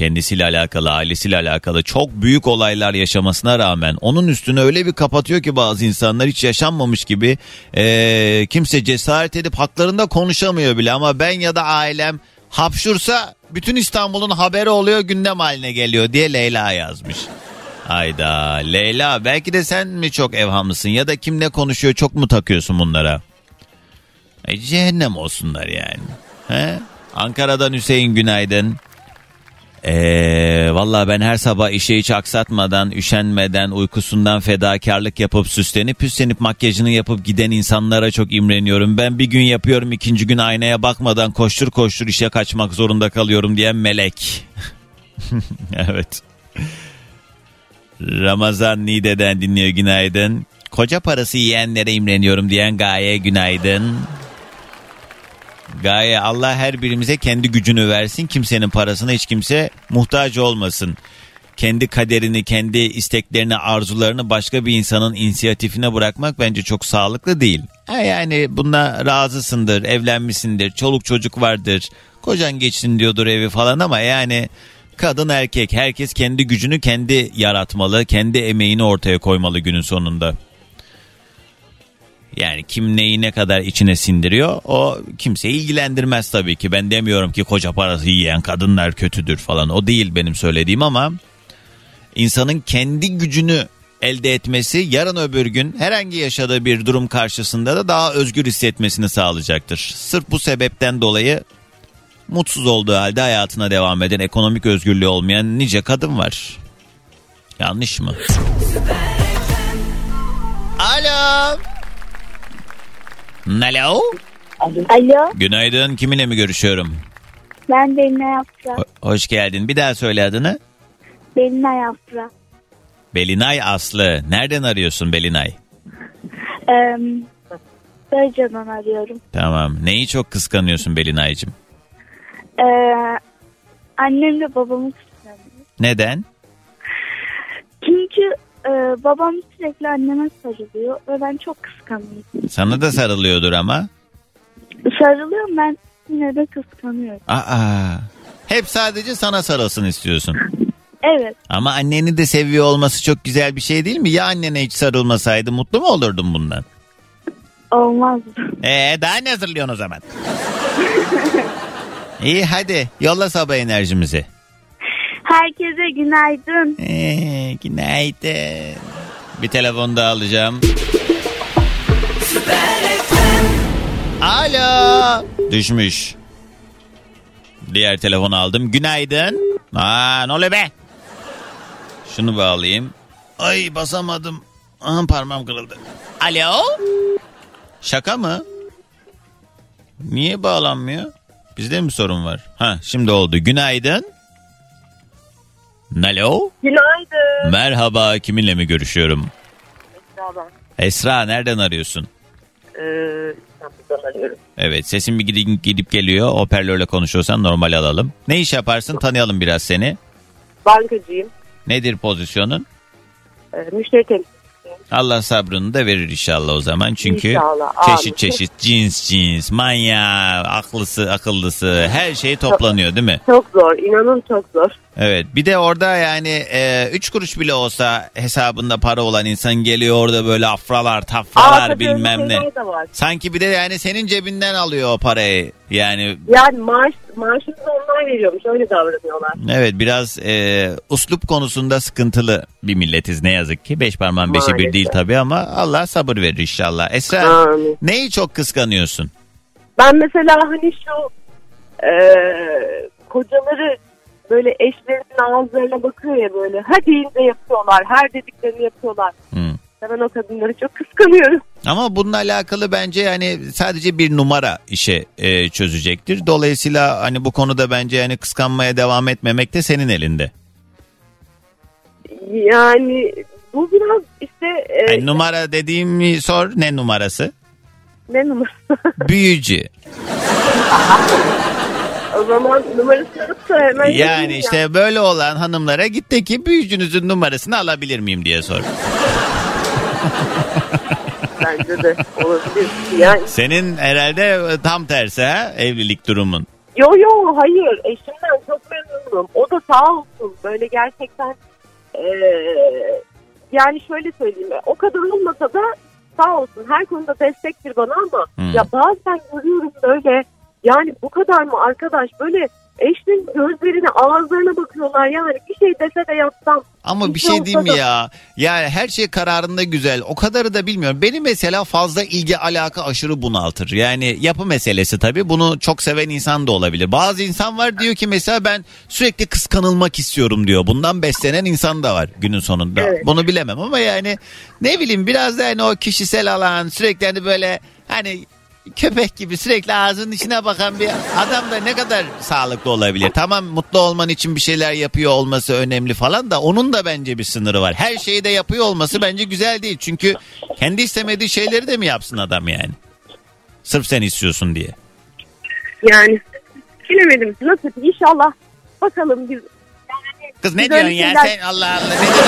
[SPEAKER 2] kendisiyle alakalı, ailesiyle alakalı çok büyük olaylar yaşamasına rağmen onun üstünü öyle bir kapatıyor ki bazı insanlar hiç yaşanmamış gibi eee, kimse cesaret edip haklarında konuşamıyor bile ama ben ya da ailem hapşursa bütün İstanbul'un haberi oluyor gündem haline geliyor diye Leyla yazmış. Hayda Leyla belki de sen mi çok evhamlısın ya da kim ne konuşuyor çok mu takıyorsun bunlara? E, cehennem olsunlar yani. He? Ankara'dan Hüseyin günaydın. Ee, Valla ben her sabah işe hiç aksatmadan, üşenmeden, uykusundan fedakarlık yapıp süslenip püslenip makyajını yapıp giden insanlara çok imreniyorum. Ben bir gün yapıyorum ikinci gün aynaya bakmadan koştur koştur işe kaçmak zorunda kalıyorum diyen melek. evet. Ramazan Nide'den dinliyor günaydın. Koca parası yiyenlere imreniyorum diyen Gaye günaydın. Gaye Allah her birimize kendi gücünü versin. Kimsenin parasına hiç kimse muhtaç olmasın. Kendi kaderini, kendi isteklerini, arzularını başka bir insanın inisiyatifine bırakmak bence çok sağlıklı değil. Yani buna razısındır, evlenmişsindir, çoluk çocuk vardır, kocan geçsin diyordur evi falan ama yani kadın erkek herkes kendi gücünü kendi yaratmalı, kendi emeğini ortaya koymalı günün sonunda. Yani kim neyi ne kadar içine sindiriyor o kimseyi ilgilendirmez tabii ki. Ben demiyorum ki koca parası yiyen kadınlar kötüdür falan. O değil benim söylediğim ama insanın kendi gücünü elde etmesi yarın öbür gün herhangi yaşadığı bir durum karşısında da daha özgür hissetmesini sağlayacaktır. Sırf bu sebepten dolayı mutsuz olduğu halde hayatına devam eden ekonomik özgürlüğü olmayan nice kadın var. Yanlış mı? Alo. Alo.
[SPEAKER 9] Alo,
[SPEAKER 2] Günaydın. Kiminle mi görüşüyorum?
[SPEAKER 9] ben Belina Yapra.
[SPEAKER 2] Ho- hoş geldin. Bir daha söyle adını.
[SPEAKER 9] Belina Yapra.
[SPEAKER 2] Belinay Aslı. Nereden arıyorsun Belinay?
[SPEAKER 9] Ee, Darıca'dan arıyorum.
[SPEAKER 2] Tamam. Neyi çok kıskanıyorsun Belinay'cığım?
[SPEAKER 9] Ee, annemle babamı kıskanıyorum.
[SPEAKER 2] Neden?
[SPEAKER 9] Çünkü e, babam sürekli anneme sarılıyor ve ben çok kıskanıyorum.
[SPEAKER 2] Sana da sarılıyordur ama.
[SPEAKER 9] Sarılıyorum ben yine de kıskanıyorum.
[SPEAKER 2] Aa. Hep sadece sana sarılsın istiyorsun.
[SPEAKER 9] Evet,
[SPEAKER 2] Ama anneni de seviyor olması çok güzel bir şey değil mi? Ya annene hiç sarılmasaydı mutlu mu olurdun bundan?
[SPEAKER 9] olmaz.
[SPEAKER 2] Ee daha ne hazırlıyorsun o zaman? İyi hadi yolla sabah enerjimizi.
[SPEAKER 9] Herkese günaydın.
[SPEAKER 2] Ee, günaydın. Bir telefon daha alacağım. Alo. Düşmüş. Diğer telefonu aldım. Günaydın. Aa ne oluyor be? Şunu bağlayayım. Ay basamadım. Aha parmağım kırıldı. Alo. Şaka mı? Niye bağlanmıyor? Bizde mi sorun var? Ha şimdi oldu. Günaydın. Alo.
[SPEAKER 5] Günaydın.
[SPEAKER 2] Merhaba kiminle mi görüşüyorum?
[SPEAKER 5] Esra ben.
[SPEAKER 2] Esra nereden arıyorsun?
[SPEAKER 5] Ee, İstanbul'dan arıyorum.
[SPEAKER 2] Evet sesin bir gidip, gidip geliyor. Hoparlörle konuşuyorsan normal alalım. Ne iş yaparsın tanıyalım biraz seni.
[SPEAKER 5] Bankacıyım.
[SPEAKER 2] Nedir pozisyonun?
[SPEAKER 5] Ee, müşteri temsilcisiyim.
[SPEAKER 2] Allah sabrını da verir inşallah o zaman. Çünkü
[SPEAKER 5] İnşallah,
[SPEAKER 2] çeşit çeşit cins cins, manyağı, aklısı, akıllısı her şey toplanıyor değil mi?
[SPEAKER 5] Çok zor. inanın çok zor.
[SPEAKER 2] Evet bir de orada yani e, üç kuruş bile olsa hesabında para olan insan geliyor orada böyle afralar, tafralar
[SPEAKER 5] öyle
[SPEAKER 2] bilmem ne. Sanki bir de yani senin cebinden alıyor o parayı. Yani
[SPEAKER 5] Yani maaş, maaşını onlar veriyormuş. Öyle davranıyorlar.
[SPEAKER 2] evet biraz e, uslup konusunda sıkıntılı bir milletiz ne yazık ki. Beş parmağın beşi bir
[SPEAKER 5] Maalesef.
[SPEAKER 2] değil tabii ama Allah sabır verir inşallah. Esra
[SPEAKER 5] Amin.
[SPEAKER 2] neyi çok kıskanıyorsun?
[SPEAKER 5] Ben mesela hani şu
[SPEAKER 10] e, kocaları böyle eşlerinin ağızlarına bakıyor ya böyle. Ha deyince yapıyorlar. Her dediklerini yapıyorlar.
[SPEAKER 2] Hmm.
[SPEAKER 10] Ben o kadınları çok kıskanıyorum.
[SPEAKER 2] Ama bununla alakalı bence yani sadece bir numara işe e, çözecektir. Dolayısıyla hani bu konuda bence yani kıskanmaya devam etmemek de senin elinde.
[SPEAKER 10] Yani bu biraz işte e,
[SPEAKER 2] Yani numara dediğimi sor ne numarası?
[SPEAKER 10] ne numarası?
[SPEAKER 2] Büyücü.
[SPEAKER 10] o zaman numarası yoksa hemen
[SPEAKER 2] Yani
[SPEAKER 10] yapayım ya.
[SPEAKER 2] işte böyle olan hanımlara git de ki büyücünüzün numarasını alabilir miyim diye sor.
[SPEAKER 10] Bence de olabilir. Yani,
[SPEAKER 2] Senin herhalde tam tersi ha evlilik durumun.
[SPEAKER 10] yo yo hayır eşimden çok memnunum. O da sağ olsun böyle gerçekten e, yani şöyle söyleyeyim o kadar olmasa da sağ olsun her konuda destektir bana ama
[SPEAKER 2] Hmm.
[SPEAKER 10] ya bazen görüyorum böyle yani bu kadar mı arkadaş böyle eşlerin gözlerine ağızlarına bakıyorlar yani bir şey dese de yapsam.
[SPEAKER 2] Ama bir şey
[SPEAKER 10] olsa
[SPEAKER 2] diyeyim mi ya? Yani her şey kararında güzel. O kadarı da bilmiyorum. Beni mesela fazla ilgi alaka aşırı bunaltır. Yani yapı meselesi tabii. Bunu çok seven insan da olabilir. Bazı insan var diyor ki mesela ben sürekli kıskanılmak istiyorum diyor. Bundan beslenen insan da var günün sonunda.
[SPEAKER 10] Evet.
[SPEAKER 2] Bunu bilemem ama yani ne bileyim biraz da hani o kişisel alan sürekli hani böyle hani köpek gibi sürekli ağzının içine bakan bir adam da ne kadar sağlıklı olabilir. Tamam mutlu olman için bir şeyler yapıyor olması önemli falan da onun da bence bir sınırı var. Her şeyi de yapıyor olması bence güzel değil. Çünkü kendi istemediği şeyleri de mi yapsın adam yani? Sırf sen istiyorsun diye.
[SPEAKER 10] Yani bilemedim nasıl inşallah bakalım biz
[SPEAKER 2] Kız ne
[SPEAKER 10] Biz
[SPEAKER 2] diyorsun
[SPEAKER 10] öyle
[SPEAKER 2] ya
[SPEAKER 10] şeyler-
[SPEAKER 2] sen Allah Allah ne diyorsun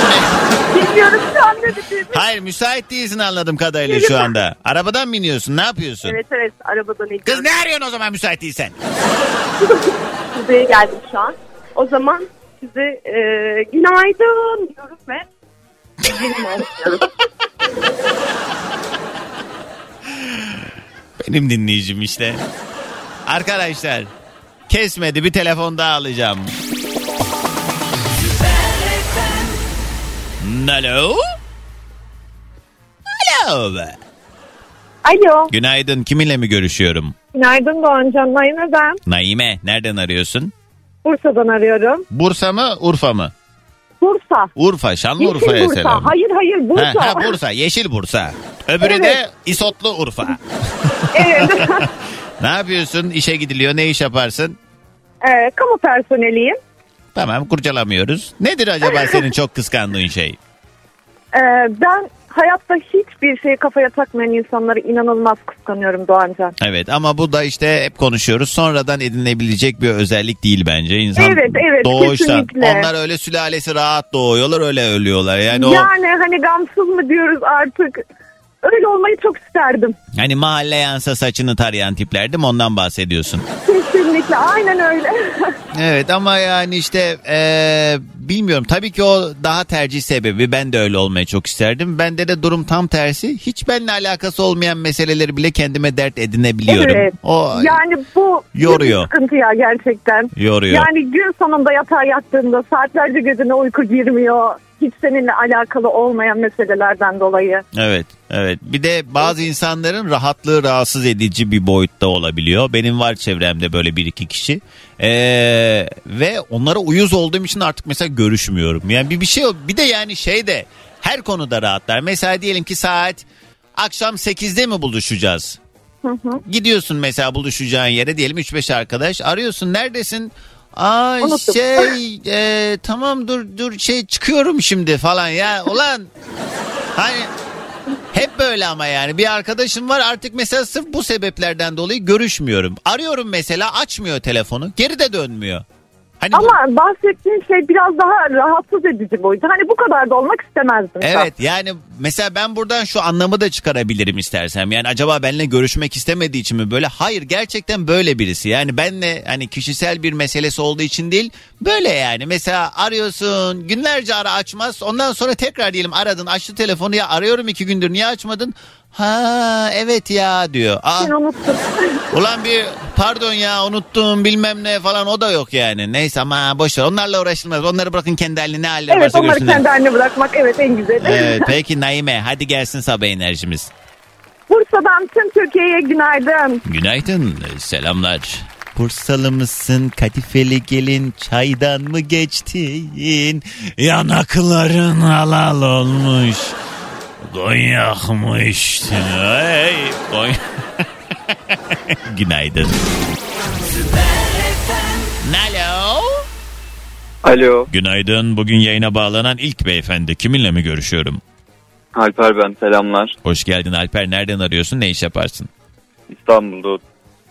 [SPEAKER 2] be?
[SPEAKER 10] bilmiyorum şu an ne dediğimi.
[SPEAKER 2] Hayır müsait değilsin anladığım kadarıyla şu anda. Arabadan mı iniyorsun ne yapıyorsun?
[SPEAKER 10] Evet evet arabadan
[SPEAKER 2] Kız
[SPEAKER 10] iniyorum.
[SPEAKER 2] ne arıyorsun o zaman müsait değilsen?
[SPEAKER 10] Kuzey'e geldim şu an. O zaman size e, günaydın diyorum ve günümü açıyorum.
[SPEAKER 2] Benim dinleyicim işte. Arkadaşlar kesmedi bir telefon daha alacağım. Alo? Alo.
[SPEAKER 10] Alo.
[SPEAKER 2] Günaydın kiminle mi görüşüyorum?
[SPEAKER 10] Günaydın Doğancan. Naime ben.
[SPEAKER 2] Naime nereden arıyorsun?
[SPEAKER 10] Bursa'dan arıyorum.
[SPEAKER 2] Bursa mı Urfa mı?
[SPEAKER 10] Bursa.
[SPEAKER 2] Urfa Şanlıurfa'ya
[SPEAKER 10] Bursa.
[SPEAKER 2] selam.
[SPEAKER 10] Hayır hayır Bursa.
[SPEAKER 2] Ha, ha, Bursa yeşil Bursa. Öbürü
[SPEAKER 10] Evet.
[SPEAKER 2] de İsotlu Urfa.
[SPEAKER 10] evet.
[SPEAKER 2] ne yapıyorsun? İşe gidiliyor ne iş yaparsın?
[SPEAKER 10] e, kamu personeliyim.
[SPEAKER 2] Tamam kurcalamıyoruz. Nedir acaba senin çok kıskandığın şey?
[SPEAKER 10] E, ben hayatta hiçbir şeye kafaya takmayan insanları inanılmaz kıskanıyorum Doğancan.
[SPEAKER 2] Evet ama bu da işte hep konuşuyoruz. Sonradan edinebilecek bir özellik değil bence. İnsan
[SPEAKER 10] Evet, evet,
[SPEAKER 2] doğuştan.
[SPEAKER 10] kesinlikle.
[SPEAKER 2] Onlar öyle sülalesi rahat doğuyorlar öyle ölüyorlar. Yani o
[SPEAKER 10] Yani hani gamsız mı diyoruz artık. Öyle olmayı çok isterdim.
[SPEAKER 2] hani mahalle yansa saçını tarayan tipler değil mi? Ondan bahsediyorsun.
[SPEAKER 10] Kesinlikle aynen öyle.
[SPEAKER 2] Evet ama yani işte eee, bilmiyorum. Tabii ki o daha tercih sebebi. Ben de öyle olmayı çok isterdim. Bende de durum tam tersi. Hiç benimle alakası olmayan meseleleri bile kendime dert edinebiliyorum.
[SPEAKER 10] Evet.
[SPEAKER 2] O
[SPEAKER 10] Yani bu
[SPEAKER 2] Yoruyor.
[SPEAKER 10] sıkıntı ya gerçekten.
[SPEAKER 2] yoruyor.
[SPEAKER 10] Yani gün sonunda yatağa yattığında saatlerce gözüne uyku girmiyor. Hiç seninle alakalı olmayan meselelerden dolayı.
[SPEAKER 2] Evet, evet. Bir de bazı insanların rahatlığı rahatsız edici bir boyutta olabiliyor. Benim var çevremde böyle bir iki kişi. Ee, ve onlara uyuz olduğum için artık mesela görüşmüyorum. Yani bir bir şey bir de yani şey de her konuda rahatlar. Mesela diyelim ki saat akşam 8'de mi buluşacağız? Gidiyorsun mesela buluşacağın yere diyelim 3-5 arkadaş arıyorsun neredesin? Aa
[SPEAKER 10] Unuttum.
[SPEAKER 2] şey e, tamam dur dur şey çıkıyorum şimdi falan ya ulan hani hep böyle ama yani bir arkadaşım var artık mesela sırf bu sebeplerden dolayı görüşmüyorum. Arıyorum mesela açmıyor telefonu geri de dönmüyor. Hani bu-
[SPEAKER 10] Ama bahsettiğin şey biraz daha rahatsız edici boyutu. Hani bu kadar da olmak istemezdim.
[SPEAKER 2] Evet yani mesela ben buradan şu anlamı da çıkarabilirim istersem. Yani acaba benimle görüşmek istemediği için mi böyle? Hayır gerçekten böyle birisi. Yani benle hani kişisel bir meselesi olduğu için değil. Böyle yani mesela arıyorsun günlerce ara açmaz. Ondan sonra tekrar diyelim aradın açtı telefonu ya arıyorum iki gündür niye açmadın? Ha evet ya diyor. Aa, ulan bir pardon ya unuttum bilmem ne falan o da yok yani. Neyse ama boş ver onlarla uğraşılmaz. Onları bırakın kendi haline ne halleri
[SPEAKER 10] evet
[SPEAKER 2] varsa
[SPEAKER 10] onları
[SPEAKER 2] görsünler.
[SPEAKER 10] kendi haline bırakmak evet en güzeli.
[SPEAKER 2] Evet, peki Naime hadi gelsin sabah enerjimiz.
[SPEAKER 10] Bursa'dan tüm Türkiye'ye günaydın.
[SPEAKER 2] Günaydın selamlar. Bursalı mısın kadifeli gelin çaydan mı geçtin? Yanakların halal olmuş. Konyak mı içtin? Hey, Konya- Günaydın. Alo.
[SPEAKER 11] Alo,
[SPEAKER 2] Günaydın. Bugün yayına bağlanan ilk beyefendi. Kiminle mi görüşüyorum?
[SPEAKER 11] Alper ben selamlar.
[SPEAKER 2] Hoş geldin Alper. Nereden arıyorsun? Ne iş yaparsın?
[SPEAKER 11] İstanbul'da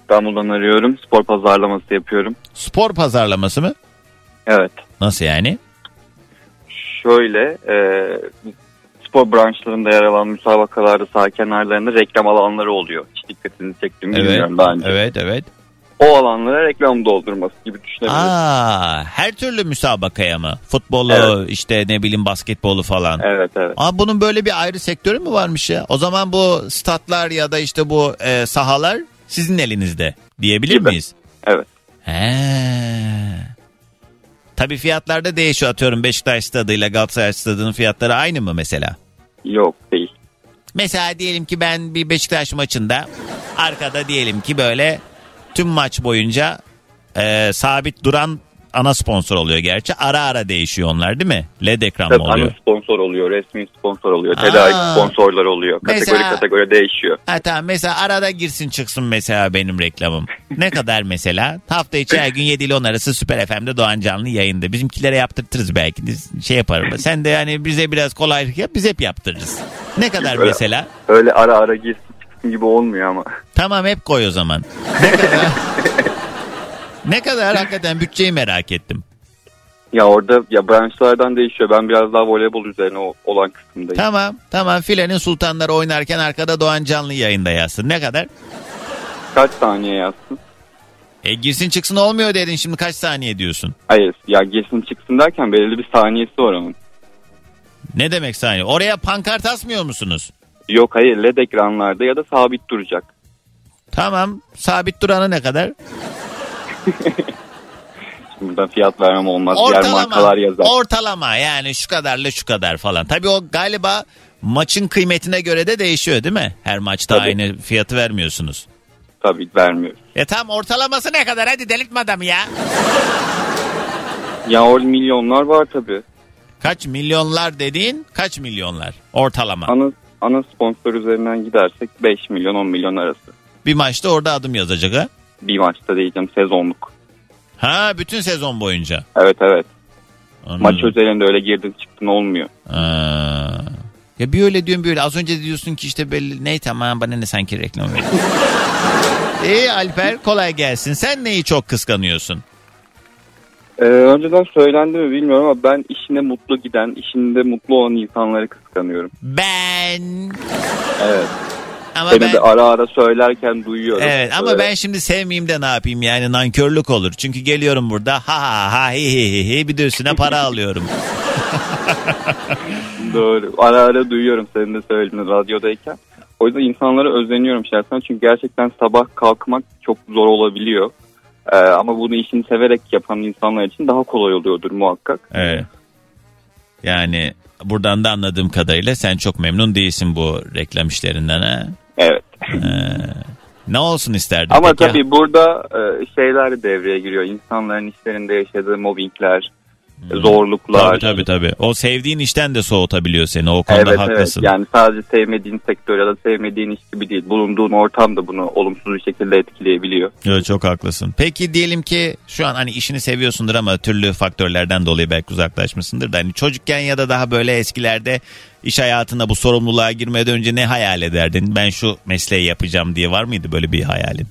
[SPEAKER 11] İstanbul'dan arıyorum. Spor pazarlaması yapıyorum.
[SPEAKER 2] Spor pazarlaması mı?
[SPEAKER 11] Evet.
[SPEAKER 2] Nasıl yani?
[SPEAKER 11] Şöyle e, spor branşlarında yer alan müsabakalarda sağ kenarlarında reklam alanları oluyor. Hiç dikkatinizi çektim
[SPEAKER 2] Evet.
[SPEAKER 11] bilmiyorum daha önce.
[SPEAKER 2] Evet, evet.
[SPEAKER 11] O alanlara reklam doldurması gibi düşünebiliriz.
[SPEAKER 2] Aa, her türlü müsabakaya mı? Futbolu, işte ne bileyim basketbolu falan.
[SPEAKER 11] Evet evet.
[SPEAKER 2] Aa, bunun böyle bir ayrı sektörü mü varmış ya? O zaman bu statlar ya da işte bu e, sahalar sizin elinizde diyebilir
[SPEAKER 11] Gibi.
[SPEAKER 2] miyiz?
[SPEAKER 11] Evet.
[SPEAKER 2] He. Tabii fiyatlarda değişiyor. Atıyorum Beşiktaş stadıyla Galatasaray stadının fiyatları aynı mı mesela?
[SPEAKER 11] Yok değil.
[SPEAKER 2] Mesela diyelim ki ben bir Beşiktaş maçında arkada diyelim ki böyle tüm maç boyunca e, sabit duran ana sponsor oluyor gerçi. Ara ara değişiyor onlar değil mi? LED ekran mı
[SPEAKER 11] Tabii
[SPEAKER 2] oluyor?
[SPEAKER 11] ana sponsor oluyor, resmi sponsor oluyor, tedarik
[SPEAKER 2] Aa.
[SPEAKER 11] sponsorlar oluyor. Kategori
[SPEAKER 2] Mesela-
[SPEAKER 11] kategori değişiyor.
[SPEAKER 2] Ha tamam mesela arada girsin çıksın mesela benim reklamım. Ne kadar mesela? Hafta içi her gün 7 ile 10 arası Süper FM'de Doğan Canlı yayında. Bizimkilere yaptırtırız belki. Biz şey yaparım. Sen de yani bize biraz kolaylık yap biz hep yaptırırız. Ne kadar
[SPEAKER 11] Öyle.
[SPEAKER 2] mesela?
[SPEAKER 11] Öyle ara ara girsin çıksın gibi olmuyor ama.
[SPEAKER 2] Tamam hep koy o zaman. Ne kadar? ne kadar hakikaten bütçeyi merak ettim.
[SPEAKER 11] Ya orada ya branşlardan değişiyor. Ben biraz daha voleybol üzerine olan kısımdayım.
[SPEAKER 2] Tamam tamam filenin sultanları oynarken arkada Doğan Canlı yayında yazsın. Ne kadar?
[SPEAKER 11] Kaç saniye yazsın?
[SPEAKER 2] E girsin çıksın olmuyor dedin şimdi kaç saniye diyorsun?
[SPEAKER 11] Hayır ya girsin çıksın derken belirli bir saniyesi var onun.
[SPEAKER 2] Ne demek saniye? Oraya pankart asmıyor musunuz?
[SPEAKER 11] Yok hayır led ekranlarda ya da sabit duracak.
[SPEAKER 2] Tamam sabit duranı ne kadar?
[SPEAKER 11] Şimdi buradan fiyat vermem olmaz. Diğer markalar yazar.
[SPEAKER 2] ortalama yani şu kadarla şu kadar falan. Tabii o galiba maçın kıymetine göre de değişiyor değil mi? Her maçta
[SPEAKER 11] Tabii.
[SPEAKER 2] aynı fiyatı vermiyorsunuz.
[SPEAKER 11] Tabii vermiyor.
[SPEAKER 2] E tam ortalaması ne kadar hadi delirtme adamı ya.
[SPEAKER 11] Ya orada milyonlar var tabii.
[SPEAKER 2] Kaç milyonlar dediğin kaç milyonlar ortalama.
[SPEAKER 11] Ana, ana sponsor üzerinden gidersek 5 milyon 10 milyon arası.
[SPEAKER 2] Bir maçta orada adım yazacak ha.
[SPEAKER 11] Bir maçta diyeceğim sezonluk.
[SPEAKER 2] Ha bütün sezon boyunca.
[SPEAKER 11] Evet evet.
[SPEAKER 2] Anladım.
[SPEAKER 11] Maç özelinde öyle girdin çıktın olmuyor.
[SPEAKER 2] Aa. Ya bir öyle diyorsun bir öyle. Az önce diyorsun ki işte belli. Ne tamam bana ne sanki reklam veriyor. İyi Alper kolay gelsin. Sen neyi çok kıskanıyorsun?
[SPEAKER 11] Ee, önceden söylendi mi bilmiyorum ama ben işine mutlu giden, işinde mutlu olan insanları kıskanıyorum.
[SPEAKER 2] Ben.
[SPEAKER 11] Evet.
[SPEAKER 2] Ama
[SPEAKER 11] Seni
[SPEAKER 2] ben...
[SPEAKER 11] de ara ara söylerken duyuyorum.
[SPEAKER 2] Evet ama
[SPEAKER 11] Böyle-
[SPEAKER 2] ben şimdi sevmeyeyim de ne yapayım yani nankörlük olur. Çünkü geliyorum burada ha ha ha hi hi hi bir de üstüne para alıyorum.
[SPEAKER 11] Doğru. Ara ara duyuyorum senin de söylediğin radyodayken. O yüzden insanlara özeniyorum şahsen. Çünkü gerçekten sabah kalkmak çok zor olabiliyor. Ee, ama bunu işini severek yapan insanlar için daha kolay oluyordur muhakkak.
[SPEAKER 2] Evet. Yani buradan da anladığım kadarıyla sen çok memnun değilsin bu reklam işlerinden ha.
[SPEAKER 11] Evet.
[SPEAKER 2] Ne olsun isterdin
[SPEAKER 11] Ama
[SPEAKER 2] peki?
[SPEAKER 11] tabii burada e, şeyler de devreye giriyor. İnsanların işlerinde yaşadığı mobbingler, zorluklar.
[SPEAKER 2] Tabii tabii tabii. O sevdiğin işten de soğutabiliyor seni. O konuda
[SPEAKER 11] Evet
[SPEAKER 2] haklısın.
[SPEAKER 11] evet yani sadece sevmediğin sektör ya da sevmediğin iş gibi değil. Bulunduğun ortam da bunu olumsuz bir şekilde etkileyebiliyor.
[SPEAKER 2] Evet, çok haklısın. Peki diyelim ki şu an hani işini seviyorsundur ama türlü faktörlerden dolayı belki uzaklaşmışsındır da hani çocukken ya da daha böyle eskilerde iş hayatında bu sorumluluğa girmeden önce ne hayal ederdin? Ben şu mesleği yapacağım diye var mıydı böyle bir hayalin?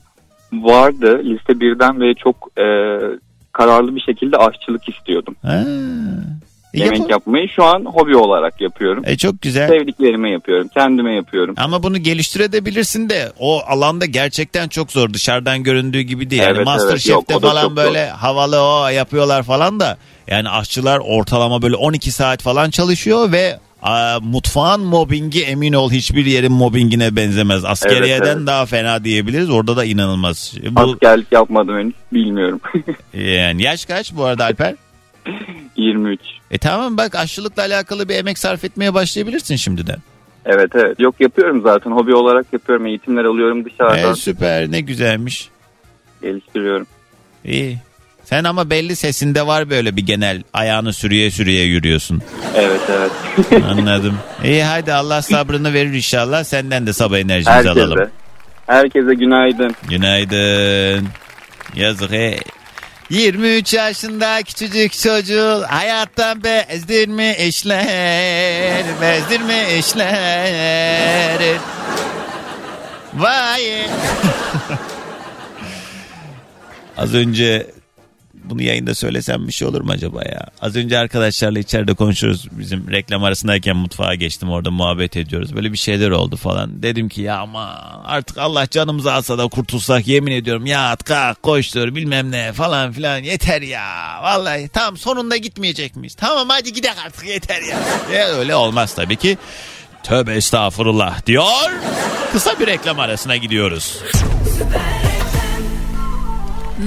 [SPEAKER 11] Vardı lise birden ve çok e, kararlı bir şekilde aşçılık istiyordum.
[SPEAKER 2] Ha. E,
[SPEAKER 11] Yemek
[SPEAKER 2] yapın.
[SPEAKER 11] yapmayı şu an hobi olarak yapıyorum.
[SPEAKER 2] E çok güzel.
[SPEAKER 11] Sevdiklerime yapıyorum, kendime yapıyorum.
[SPEAKER 2] Ama bunu geliştirebilirsin de o alanda gerçekten çok zor. Dışarıdan göründüğü gibi değil. Yani
[SPEAKER 11] Evet, evet.
[SPEAKER 2] Masterchef'te
[SPEAKER 11] da
[SPEAKER 2] falan böyle havalı o yapıyorlar falan da. Yani aşçılar ortalama böyle 12 saat falan çalışıyor ve a, mutfağın mobbingi emin ol hiçbir yerin mobbingine benzemez. Askeriyeden
[SPEAKER 11] Evet, evet.
[SPEAKER 2] daha fena diyebiliriz. Orada da inanılmaz. Bu
[SPEAKER 11] Askerlik yapmadım henüz bilmiyorum.
[SPEAKER 2] yani yaş kaç bu arada Alper?
[SPEAKER 11] 23.
[SPEAKER 2] E tamam bak aşçılıkla alakalı bir emek sarf etmeye başlayabilirsin şimdiden.
[SPEAKER 11] Evet evet. Yok yapıyorum zaten. Hobi olarak yapıyorum. Eğitimler alıyorum dışarıdan.
[SPEAKER 2] E, süper ne güzelmiş.
[SPEAKER 11] Geliştiriyorum.
[SPEAKER 2] İyi. Sen ama belli sesinde var böyle bir genel ayağını sürüye sürüye yürüyorsun.
[SPEAKER 11] Evet evet.
[SPEAKER 2] Anladım. İyi hadi Allah sabrını verir inşallah. Senden de sabah enerjimizi alalım.
[SPEAKER 11] Herkese. Herkese günaydın.
[SPEAKER 2] Günaydın. Yazık he. 23 yaşında küçücük çocuğu hayattan bezdirmişler, bezdirmişler. Vay. Az önce bunu yayında söylesem bir şey olur mu acaba ya? Az önce arkadaşlarla içeride konuşuyoruz. Bizim reklam arasındayken mutfağa geçtim orada muhabbet ediyoruz. Böyle bir şeyler oldu falan. Dedim ki ya ama artık Allah canımızı alsa da kurtulsak yemin ediyorum ya kalk koştur bilmem ne falan filan yeter ya. Vallahi tamam sonunda gitmeyecek miyiz? Tamam hadi gidelim artık yeter ya. ya öyle olmaz tabii ki. Tövbe estağfurullah diyor. Kısa bir reklam arasına gidiyoruz.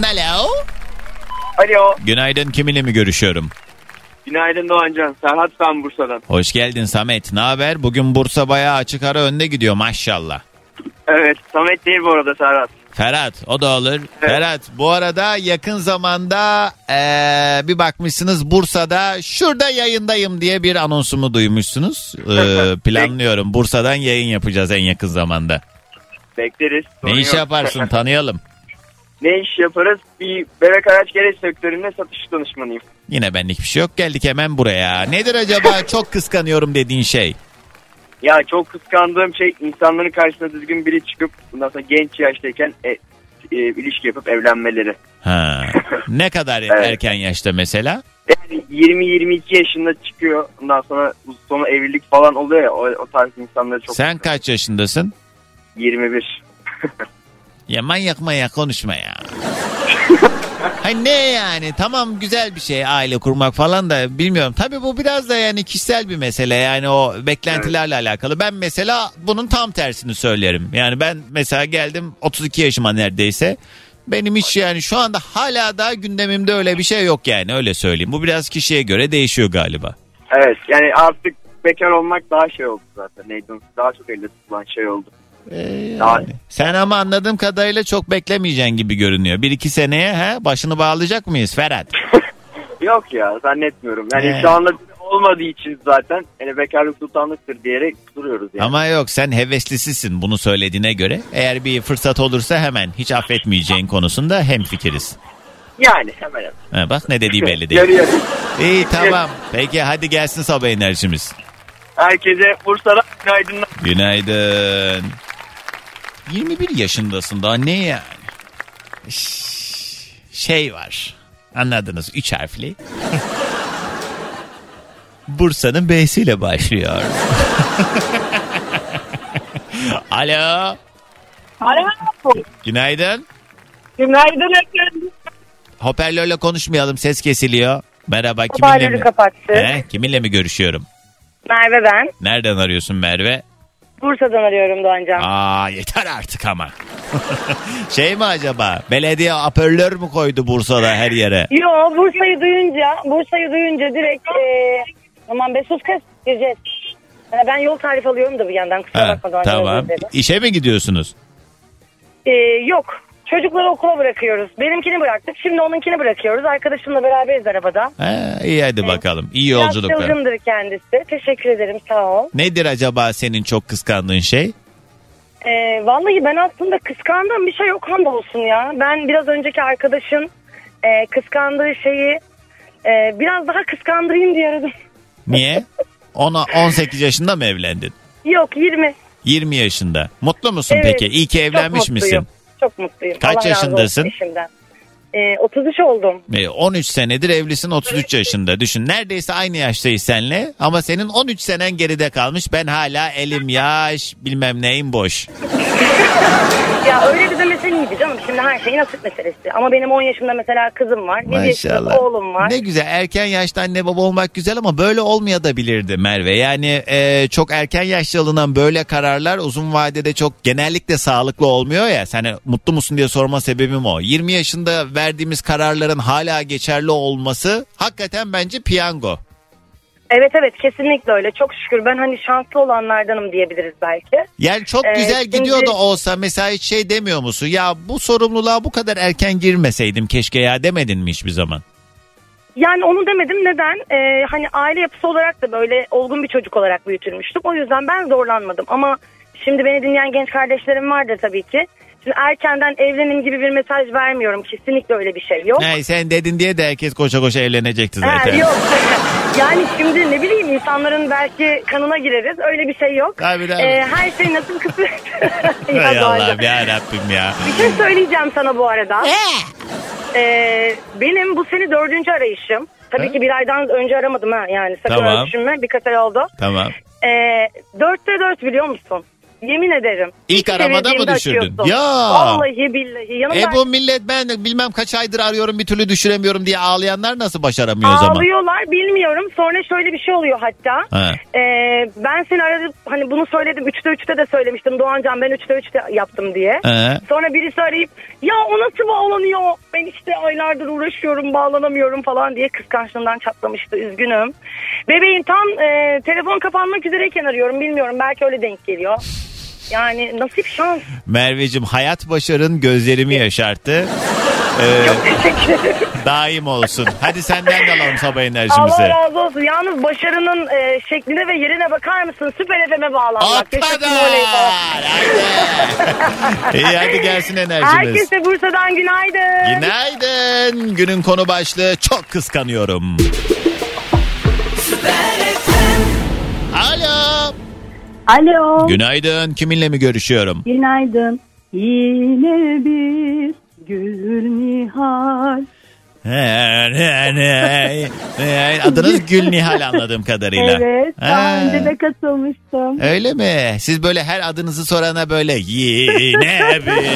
[SPEAKER 2] Hello.
[SPEAKER 12] Alo.
[SPEAKER 2] Günaydın kiminle mi görüşüyorum?
[SPEAKER 12] Günaydın Doğancan. Serhat ben Bursa'dan.
[SPEAKER 2] Hoş geldin Samet. Ne haber? Bugün Bursa bayağı açık ara önde gidiyor maşallah.
[SPEAKER 12] Evet. Samet değil bu arada Serhat.
[SPEAKER 2] Ferhat o da olur. Ferhat bu arada yakın zamanda eee, bir bakmışsınız Bursa'da şurada yayındayım diye bir anonsumu duymuşsunuz. Eee, planlıyorum Bursa'dan yayın yapacağız en yakın zamanda.
[SPEAKER 12] Bekleriz.
[SPEAKER 2] Ne iş yaparsın tanıyalım.
[SPEAKER 12] Ne iş yaparız? Bir bebek araç gereç sektöründe satış danışmanıyım.
[SPEAKER 2] Yine benlik bir şey yok geldik hemen buraya. Nedir acaba çok kıskanıyorum dediğin şey?
[SPEAKER 12] Ya çok kıskandığım şey insanların karşısına düzgün biri çıkıp bundan sonra genç yaştayken e, e, ilişki yapıp evlenmeleri.
[SPEAKER 2] Ha. Ne kadar
[SPEAKER 12] Evet.
[SPEAKER 2] erken yaşta mesela?
[SPEAKER 12] Yani 20-22 yaşında çıkıyor. Ondan sonra sonu evlilik falan oluyor ya o, o tarz insanları çok...
[SPEAKER 2] Sen kaç yaşındasın?
[SPEAKER 12] 21.
[SPEAKER 2] Ya manyak manyak konuşma ya. Hay ne yani tamam güzel bir şey aile kurmak falan da bilmiyorum. Tabii bu biraz da yani kişisel bir mesele yani o beklentilerle alakalı. Ben mesela bunun tam tersini söylerim. Yani ben mesela geldim 32 yaşıma neredeyse. Benim hiç yani şu anda hala da gündemimde öyle bir şey yok yani öyle söyleyeyim. Bu biraz kişiye göre değişiyor galiba.
[SPEAKER 12] Evet yani artık bekar olmak daha şey oldu zaten. Neydi? Daha çok elde tutulan şey oldu. Daha,
[SPEAKER 2] Sen ama anladığım kadarıyla çok beklemeyeceksin gibi görünüyor. Bir iki seneye he, başını bağlayacak mıyız Ferhat?
[SPEAKER 12] Yok ya zannetmiyorum. Yani
[SPEAKER 2] Ee.
[SPEAKER 12] şu anda olmadığı için zaten yani bekarlık sultanlıktır diyerek duruyoruz yani.
[SPEAKER 2] Ama yok sen heveslisisin bunu söylediğine göre. Eğer bir fırsat olursa hemen hiç affetmeyeceğin konusunda hem fikiriz.
[SPEAKER 12] Yani hemen hemen.
[SPEAKER 2] bak ne dediği belli değil.
[SPEAKER 12] Yarı.
[SPEAKER 2] İyi tamam. Peki hadi gelsin sabah enerjimiz.
[SPEAKER 12] Herkese Bursa'dan günaydınlar.
[SPEAKER 2] Günaydın. 21 yaşındasın daha ne yani? Şey var. Anladınız 3 harfli. Bursa'nın B'siyle başlıyor. Alo.
[SPEAKER 5] Alo.
[SPEAKER 2] Günaydın.
[SPEAKER 5] Günaydın efendim.
[SPEAKER 2] Hoparlörle konuşmayalım ses kesiliyor. Merhaba kiminle
[SPEAKER 13] Hoparlörü
[SPEAKER 2] mi?
[SPEAKER 13] kapattı.
[SPEAKER 2] He, kiminle mi görüşüyorum?
[SPEAKER 13] Merve ben.
[SPEAKER 2] Nereden arıyorsun Merve?
[SPEAKER 13] Bursa'dan arıyorum Doğancan.
[SPEAKER 2] Aa yeter artık ama. şey mi acaba? Belediye apörlör mü koydu Bursa'da her yere?
[SPEAKER 13] Yo Bursa'yı duyunca, Bursa'yı duyunca direkt e, aman be sus kız gireceğiz. Yani ben yol tarifi alıyorum da bir yandan kusura
[SPEAKER 2] Ha,
[SPEAKER 13] bakma Doğancan.
[SPEAKER 2] tamam.
[SPEAKER 13] özür dilerim.
[SPEAKER 2] İşe mi gidiyorsunuz?
[SPEAKER 13] E, yok. Çocukları okula bırakıyoruz. Benimkini bıraktık. Şimdi onunkini bırakıyoruz. Arkadaşımla beraberiz arabada.
[SPEAKER 2] Ha, iyi hadi bakalım. İyi
[SPEAKER 13] Biraz
[SPEAKER 2] yolculuklar.
[SPEAKER 13] çılgındır kendisi. Teşekkür ederim sağ ol.
[SPEAKER 2] Nedir acaba senin çok kıskandığın şey?
[SPEAKER 13] E, vallahi ben aslında kıskandığım bir şey yok hamdolsun ya. Ben biraz önceki arkadaşın e, kıskandığı şeyi e, biraz daha kıskandırayım diye aradım.
[SPEAKER 2] Niye? Ona 18 yaşında mı evlendin?
[SPEAKER 13] Yok 20.
[SPEAKER 2] 20 yaşında. Mutlu musun
[SPEAKER 13] Evet,
[SPEAKER 2] peki? İyi ki evlenmiş misin?
[SPEAKER 13] Çok mutluyum.
[SPEAKER 2] Kaç
[SPEAKER 13] Allah razı olsun
[SPEAKER 2] yaşındasın?
[SPEAKER 13] eşimden. Ee, 33 oldum.
[SPEAKER 2] E, 13 senedir evlisin 33 yaşında. Düşün neredeyse aynı yaştayız senle ama senin 13 senen geride kalmış. Ben hala elim yaş bilmem neyim boş.
[SPEAKER 13] Ya öyle bir demesen iyiydi canım. Şimdi her şey nasip meselesi. Ama benim 10 yaşında mesela kızım var. 7 yaşında oğlum var.
[SPEAKER 2] Ne güzel erken yaşta anne baba olmak güzel ama böyle olmayabilirdi Merve. Yani e, çok erken yaşta alınan böyle kararlar uzun vadede çok genellikle sağlıklı olmuyor ya. Sen mutlu musun diye sorma sebebim o. 20 yaşında verdiğimiz kararların hala geçerli olması hakikaten bence piyango.
[SPEAKER 13] Evet evet kesinlikle öyle. Çok şükür ben hani şanslı olanlardanım diyebiliriz belki.
[SPEAKER 2] Yani çok
[SPEAKER 13] Ee,
[SPEAKER 2] güzel
[SPEAKER 13] şimdi-
[SPEAKER 2] gidiyor da olsa mesela hiç şey demiyor musun? Ya bu sorumluluğa bu kadar erken girmeseydim keşke ya demedin mi hiçbir zaman?
[SPEAKER 13] Yani onu demedim neden? Ee, hani aile yapısı olarak da böyle olgun bir çocuk olarak büyütülmüştüm. O yüzden ben zorlanmadım. Ama şimdi beni dinleyen genç kardeşlerim vardır tabii ki. Şimdi erkenden evlenin gibi bir mesaj vermiyorum. Kesinlikle öyle bir şey yok.
[SPEAKER 2] Hey, sen dedin diye de herkes koşa koşa evlenecekti
[SPEAKER 13] Ha,
[SPEAKER 2] zaten.
[SPEAKER 13] yok. yani şimdi ne bileyim insanların belki kanına gireriz. Öyle bir şey yok.
[SPEAKER 2] Tabii, tabii.
[SPEAKER 13] Ee, her şey nasıl kısmet. Ya
[SPEAKER 2] Hay. Allah'ım ya Rabbim ya.
[SPEAKER 13] Bir şey söyleyeceğim sana bu arada. Ee, benim bu seni dördüncü arayışım. Tabii ki bir aydan önce aramadım ha yani sakın
[SPEAKER 2] Tamam.
[SPEAKER 13] düşünme birkaç ay oldu.
[SPEAKER 2] Tamam.
[SPEAKER 13] Ee, dörtte dört biliyor musun? Yemin ederim.
[SPEAKER 2] İlk aramada mı düşürdün? Ya.
[SPEAKER 13] Vallahi billahi. Yanımda
[SPEAKER 2] E bu millet ben bilmem kaç aydır arıyorum bir türlü düşüremiyorum diye ağlayanlar nasıl başaramıyor o zaman?
[SPEAKER 13] Ağlıyorlar bilmiyorum. Sonra şöyle bir şey oluyor hatta.
[SPEAKER 2] Ha.
[SPEAKER 13] Ee, ben seni aradım hani bunu söyledim. Üçte üçte de söylemiştim. Doğancan ben üçte üçte yaptım diye.
[SPEAKER 2] He.
[SPEAKER 13] Sonra birisi arayıp ya o nasıl bağlanıyor? Ben işte aylardır uğraşıyorum bağlanamıyorum falan diye kıskançlığından çatlamıştı. Üzgünüm. Bebeğim tam e, telefon kapanmak üzereyken arıyorum. Bilmiyorum belki öyle denk geliyor. Yani nasip şans.
[SPEAKER 2] Merveciğim hayat başarın gözlerimi yaşarttı. Ee, daim olsun. Hadi senden de alalım sabah enerjimizi.
[SPEAKER 13] Allah razı olsun. Yalnız başarının e, şekline ve yerine bakar mısın? Süper FM'e bağlanmak. Yaşasın oley falan.
[SPEAKER 2] İyi hadi gelsin enerjimiz.
[SPEAKER 13] Herkese Bursa'dan günaydın.
[SPEAKER 2] Günaydın. Günün konu başlığı çok kıskanıyorum. Alo.
[SPEAKER 14] Alo.
[SPEAKER 2] Günaydın. Kiminle mi görüşüyorum?
[SPEAKER 14] Günaydın. Yine bir Gül Nihal.
[SPEAKER 2] Adınız Gül Nihal anladığım kadarıyla.
[SPEAKER 14] Evet. Daha
[SPEAKER 2] Ha.
[SPEAKER 14] önce de katılmıştım.
[SPEAKER 2] Öyle mi? Siz böyle her adınızı sorana böyle yine bir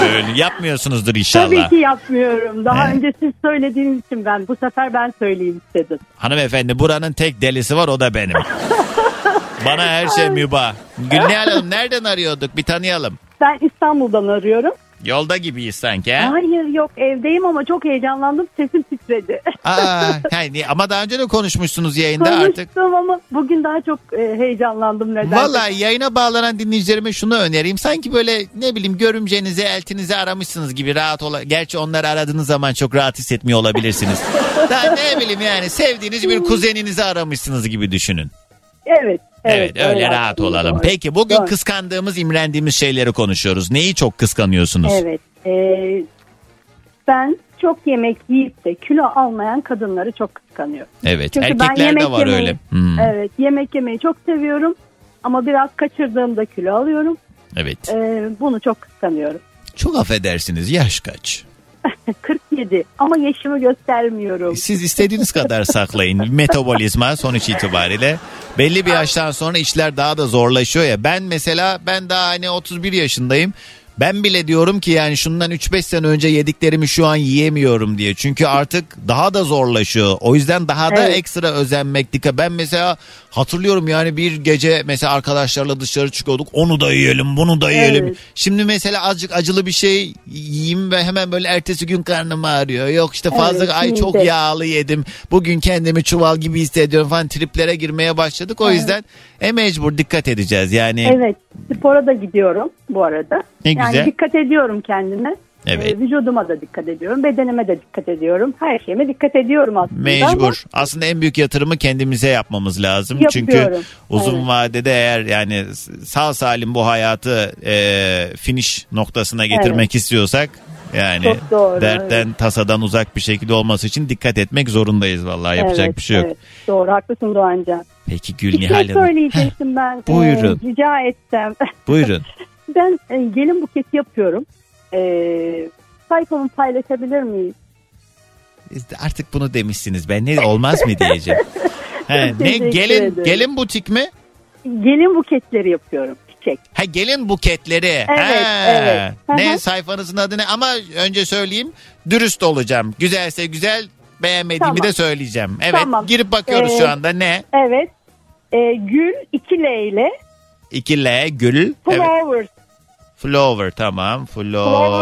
[SPEAKER 2] gül yapmıyorsunuzdur inşallah.
[SPEAKER 14] Tabii ki yapmıyorum. Daha
[SPEAKER 2] He.
[SPEAKER 14] önce siz söylediğiniz için ben bu sefer ben söyleyeyim istedim.
[SPEAKER 2] Hanımefendi buranın tek delisi var o da benim. Bana her şey mübah. Gülnihal Hanım nereden arıyorduk bir tanıyalım.
[SPEAKER 14] Ben İstanbul'dan arıyorum.
[SPEAKER 2] Yolda gibiyiz sanki ha?
[SPEAKER 14] Hayır yok evdeyim ama çok heyecanlandım. Sesim titredi.
[SPEAKER 2] Aa, yani, ama daha önce de konuşmuşsunuz yayında artık.
[SPEAKER 14] Konuştum ama bugün daha çok e, heyecanlandım neden?
[SPEAKER 2] Vallahi yayına bağlanan dinleyicilerime şunu önereyim. Sanki böyle ne bileyim görümcenizi, eltinizi aramışsınız gibi rahat ola. Gerçi onları aradığınız zaman çok rahat hissetmiyor olabilirsiniz. Daha ne bileyim yani sevdiğiniz bir kuzeninizi aramışsınız gibi düşünün.
[SPEAKER 14] Evet.
[SPEAKER 2] Evet, öyle
[SPEAKER 14] öyle
[SPEAKER 2] rahat olalım.
[SPEAKER 14] doğru.
[SPEAKER 2] Peki bugün
[SPEAKER 14] Doğru.
[SPEAKER 2] kıskandığımız, imrendiğimiz şeyleri konuşuyoruz. Neyi çok kıskanıyorsunuz?
[SPEAKER 14] Evet. e, ben çok yemek yiyip de kilo almayan kadınları çok kıskanıyorum.
[SPEAKER 2] Evet,
[SPEAKER 14] Çünkü ben
[SPEAKER 2] erkeklerde
[SPEAKER 14] yemek
[SPEAKER 2] var
[SPEAKER 14] yemeyi,
[SPEAKER 2] öyle. Hmm,
[SPEAKER 14] Evet yemek yemeyi çok seviyorum ama biraz kaçırdığımda kilo alıyorum.
[SPEAKER 2] evet.
[SPEAKER 14] E, bunu çok kıskanıyorum.
[SPEAKER 2] Çok affedersiniz yaş kaç?
[SPEAKER 14] 47 ama yaşımı göstermiyorum.
[SPEAKER 2] Siz istediğiniz kadar saklayın. Metabolizma sonuç itibariyle. Belli bir yaştan sonra işler daha da zorlaşıyor ya. Ben mesela ben daha hani 31 yaşındayım. Ben bile diyorum ki yani şundan 3-5 sene önce yediklerimi şu an yiyemiyorum diye. Çünkü artık daha da zorlaşıyor. O yüzden daha da
[SPEAKER 14] Evet.
[SPEAKER 2] ekstra özenmek dikkat. Ben mesela hatırlıyorum yani bir gece mesela arkadaşlarla dışarı çıkıyorduk. Onu da yiyelim, bunu da yiyelim.
[SPEAKER 14] Evet.
[SPEAKER 2] Şimdi mesela azıcık acılı bir şey yiyeyim ve hemen böyle ertesi gün karnım ağrıyor. Yok işte fazla
[SPEAKER 14] Evet,
[SPEAKER 2] ay çok yağlı yedim. Bugün kendimi çuval gibi hissediyorum falan triplere girmeye başladık. O yüzden e mecbur dikkat edeceğiz. Yani
[SPEAKER 14] Evet spora da gidiyorum bu arada.
[SPEAKER 2] Ne
[SPEAKER 14] yani
[SPEAKER 2] güzel.
[SPEAKER 14] dikkat ediyorum kendime.
[SPEAKER 2] Evet.
[SPEAKER 14] E, vücuduma da dikkat ediyorum. Bedenime de dikkat ediyorum. Her şeyime dikkat ediyorum aslında. ama-
[SPEAKER 2] Mecbur. Aslında en büyük yatırımı kendimize yapmamız lazım. Çünkü
[SPEAKER 14] Yapıyorum.
[SPEAKER 2] uzun
[SPEAKER 14] Evet.
[SPEAKER 2] vadede eğer yani sağ salim bu hayatı e, finish noktasına getirmek istiyorsak yani
[SPEAKER 14] Çok doğru,
[SPEAKER 2] dertten tasadan uzak bir şekilde olması için dikkat etmek zorundayız vallahi yapacak
[SPEAKER 14] Evet,
[SPEAKER 2] bir şey yok.
[SPEAKER 14] evet. Doğru haklısın Doğancan.
[SPEAKER 2] Peki Gül
[SPEAKER 14] Bir
[SPEAKER 2] Nihal
[SPEAKER 14] şey
[SPEAKER 2] Hanım.
[SPEAKER 14] söyleyecektim ben.
[SPEAKER 2] buyurun.
[SPEAKER 14] rica etsem.
[SPEAKER 2] Buyurun.
[SPEAKER 14] ben e, gelin buketi yapıyorum. E, sayfamı paylaşabilir miyiz?
[SPEAKER 2] Artık bunu demişsiniz. Ben ne olmaz mı diyeceğim. He, ne gelin
[SPEAKER 14] ederim.
[SPEAKER 2] gelin butik mi?
[SPEAKER 14] Gelin buketleri yapıyorum. Çiçek.
[SPEAKER 2] Ha gelin buketleri.
[SPEAKER 14] Evet,
[SPEAKER 2] Ha.
[SPEAKER 14] evet.
[SPEAKER 2] Ne sayfanızın adı ne? Ama önce söyleyeyim. Dürüst olacağım. Güzelse güzel, beğenmediğimi
[SPEAKER 14] Tamam.
[SPEAKER 2] de söyleyeceğim. Evet,
[SPEAKER 14] Tamam.
[SPEAKER 2] girip bakıyoruz
[SPEAKER 14] Ee,
[SPEAKER 2] şu anda. Ne?
[SPEAKER 14] Evet. E, gül 2 L ile
[SPEAKER 2] 2 L gül. Evet. Flower tamam. Flower.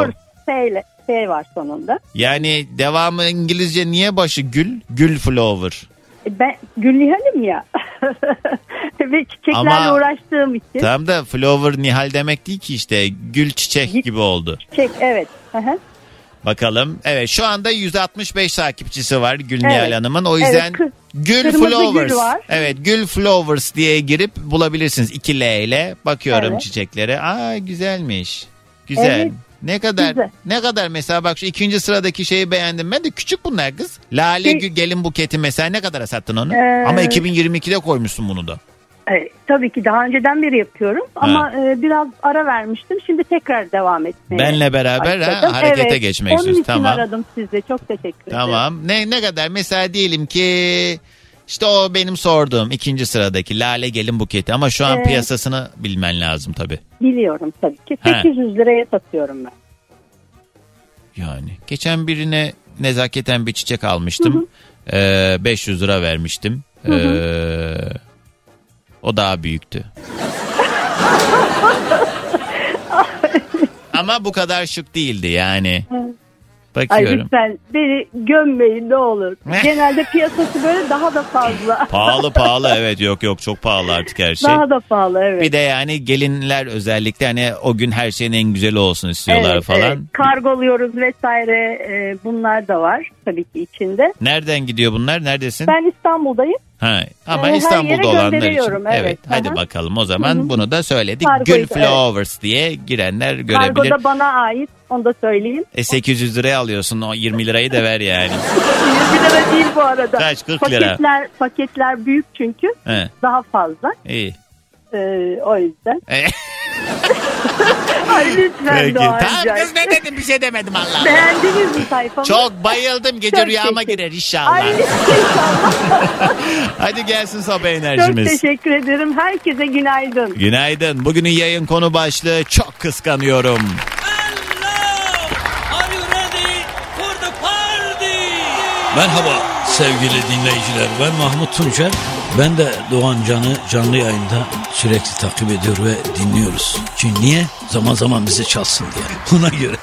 [SPEAKER 14] Flowers. S S var sonunda.
[SPEAKER 2] Yani devamı İngilizce niye başı gül? Gül flower.
[SPEAKER 14] Ben Gülnihal'im ya. Ve çiçeklerle
[SPEAKER 2] Ama-
[SPEAKER 14] uğraştığım için.
[SPEAKER 2] Tam da flower Nihal demek değil ki işte gül çiçek gibi oldu.
[SPEAKER 14] Çiçek evet. Hı hı.
[SPEAKER 2] Bakalım. Evet şu anda 165 takipçisi var Gül
[SPEAKER 14] Evet.
[SPEAKER 2] Nihal Hanım'ın. O
[SPEAKER 14] Evet,
[SPEAKER 2] yüzden
[SPEAKER 14] kı-
[SPEAKER 2] Gül
[SPEAKER 14] kırmızı gül
[SPEAKER 2] Flowers.
[SPEAKER 14] var.
[SPEAKER 2] Evet Gül Flowers diye girip bulabilirsiniz 2 L ile. Bakıyorum
[SPEAKER 14] Evet.
[SPEAKER 2] çiçeklere. Aa güzelmiş. Güzel.
[SPEAKER 14] Evet.
[SPEAKER 2] Ne kadar
[SPEAKER 14] Güzel.
[SPEAKER 2] ne kadar mesela bak şu ikinci sıradaki şeyi beğendim. Ben de küçük bunlar kız. Lale
[SPEAKER 14] Şey-
[SPEAKER 2] gül gelin buketi mesela ne kadara sattın onu?
[SPEAKER 14] Ee,
[SPEAKER 2] Ama 2022'de koymuşsun bunu da.
[SPEAKER 14] Evet, tabii ki daha önceden beri yapıyorum ama e, biraz ara vermiştim. Şimdi tekrar devam etmeye
[SPEAKER 2] Benle beraber ha, harekete
[SPEAKER 14] evet,
[SPEAKER 2] geçmek
[SPEAKER 14] Onun
[SPEAKER 2] istiyorsun.
[SPEAKER 14] için
[SPEAKER 2] Tamam.
[SPEAKER 14] aradım sizi. Çok teşekkür ederim.
[SPEAKER 2] Tamam. Ne ne kadar mesela diyelim ki işte o benim sorduğum ikinci sıradaki lale gelin buketi ama şu an
[SPEAKER 14] Ee,
[SPEAKER 2] piyasasını bilmen lazım tabii.
[SPEAKER 14] Biliyorum tabii ki.
[SPEAKER 2] He.
[SPEAKER 14] 800 liraya satıyorum ben.
[SPEAKER 2] Yani geçen birine nezaketen bir çiçek almıştım. Ee, 500 lira vermiştim. Ee, o daha büyüktü. Ama bu kadar şık değildi yani.
[SPEAKER 14] Ay
[SPEAKER 2] Bakıyorum.
[SPEAKER 14] lütfen beni gömmeyin ne olur. Genelde piyasası böyle daha da fazla.
[SPEAKER 2] Pahalı pahalı evet yok yok çok pahalı artık her şey.
[SPEAKER 14] Daha da pahalı evet.
[SPEAKER 2] Bir de yani gelinler özellikle hani o gün her şeyin en güzeli olsun istiyorlar
[SPEAKER 14] Evet,
[SPEAKER 2] falan.
[SPEAKER 14] evet. Kargoluyoruz vesaire e, bunlar da var tabii ki içinde.
[SPEAKER 2] Nereden gidiyor bunlar? Neredesin?
[SPEAKER 14] Ben İstanbul'dayım.
[SPEAKER 2] Ha, ama
[SPEAKER 14] Ee,
[SPEAKER 2] İstanbul'da olanlar için. Evet.
[SPEAKER 14] evet.
[SPEAKER 2] Hadi bakalım o zaman
[SPEAKER 14] Hı hı.
[SPEAKER 2] bunu da söyledik.
[SPEAKER 14] Kargoyu
[SPEAKER 2] Gül
[SPEAKER 14] da, evet.
[SPEAKER 2] Flowers diye girenler görebilir.
[SPEAKER 14] Kargoda bana ait onu da söyleyeyim.
[SPEAKER 2] E 800 liraya alıyorsun o 20 lirayı da ver yani.
[SPEAKER 14] 20 lira değil bu arada.
[SPEAKER 2] Kaç, 40 lira?
[SPEAKER 14] Paketler, paketler büyük çünkü
[SPEAKER 2] He,
[SPEAKER 14] daha fazla.
[SPEAKER 2] iyi.
[SPEAKER 14] Ee, o yüzden.
[SPEAKER 2] E,
[SPEAKER 14] Ay lütfen
[SPEAKER 2] Peki. Tamam kız ne dedim bir şey demedim Allah.
[SPEAKER 14] Beğendiniz mi sayfamı?
[SPEAKER 2] Çok bayıldım gece
[SPEAKER 14] Çok
[SPEAKER 2] rüyama
[SPEAKER 14] teşekkür-
[SPEAKER 2] girer inşallah.
[SPEAKER 14] Ay inşallah.
[SPEAKER 2] Hadi gelsin sabah
[SPEAKER 14] Çok
[SPEAKER 2] enerjimiz.
[SPEAKER 14] teşekkür ederim. Herkese günaydın.
[SPEAKER 2] Günaydın. Bugünün yayın konu başlığı çok kıskanıyorum.
[SPEAKER 15] Merhaba sevgili dinleyiciler. Ben Mahmut Tuncer. Ben de Doğan Can'ı canlı yayında sürekli takip ediyor ve dinliyoruz. Çünkü niye? Zaman zaman bize çalsın diye. Ona göre.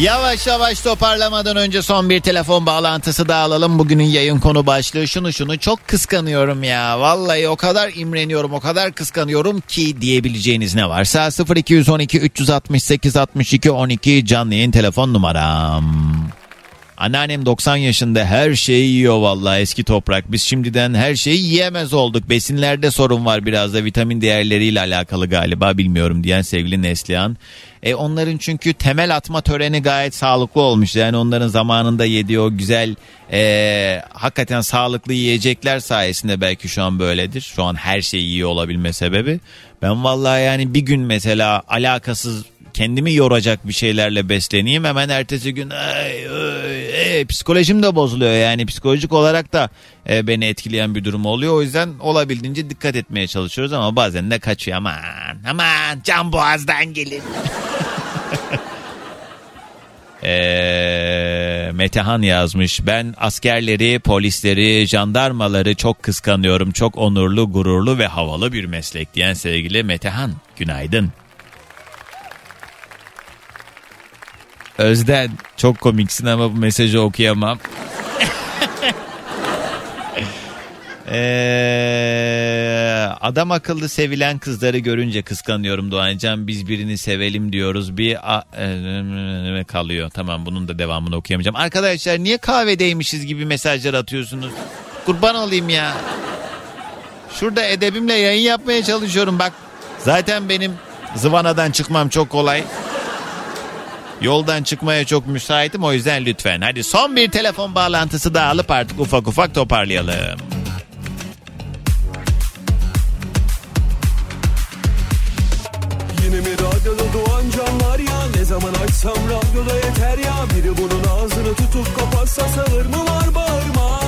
[SPEAKER 2] Yavaş yavaş toparlamadan önce son bir telefon bağlantısı daha alalım. Bugünün yayın konu başlığı şunu şunu çok kıskanıyorum ya. Vallahi o kadar imreniyorum o kadar kıskanıyorum ki diyebileceğiniz ne varsa 0212 368 62 12 canlı yayın telefon numaram. Anneannem 90 yaşında her şeyi yiyor vallahi eski toprak. Biz şimdiden her şeyi yiyemez olduk. Besinlerde sorun var biraz da vitamin değerleriyle alakalı galiba bilmiyorum diyen sevgili Neslihan. E onların çünkü temel atma töreni gayet sağlıklı olmuş. Yani onların zamanında yediği o güzel e, hakikaten sağlıklı yiyecekler sayesinde belki şu an böyledir. Şu an her şeyi yiyor olabilme sebebi. Ben vallahi yani bir gün mesela alakasız kendimi yoracak bir şeylerle besleneyim hemen ertesi gün ay, ay, e, psikolojim de bozuluyor yani psikolojik olarak da e, beni etkileyen bir durum oluyor o yüzden olabildiğince dikkat etmeye çalışıyoruz ama bazen de kaçıyor aman aman can boğazdan gelin. Ee, Metehan yazmış. Ben askerleri, polisleri, jandarmaları çok kıskanıyorum. Çok onurlu, gururlu ve havalı bir meslek diyen sevgili Metehan. Günaydın. Özden çok komiksin ama bu mesajı okuyamam. Ee, adam akıllı sevilen kızları görünce kıskanıyorum Doğancan. Biz birini sevelim diyoruz. Bir a- e, kalıyor. Tamam bunun da devamını okuyamayacağım. Arkadaşlar niye kahvedeymişiz gibi mesajlar atıyorsunuz? Kurban olayım ya. Şurada edebimle yayın yapmaya çalışıyorum bak. Zaten benim zıvanadan çıkmam çok kolay. Yoldan çıkmaya çok müsaitim o yüzden lütfen. Hadi son bir telefon bağlantısı daha alıp artık ufak ufak toparlayalım.
[SPEAKER 16] Yine mi radyoda doğan canlar ya? Ne zaman açsam radyoda yeter ya? Biri bunun ağzını tutup kapatsa sağır mı var bağırma?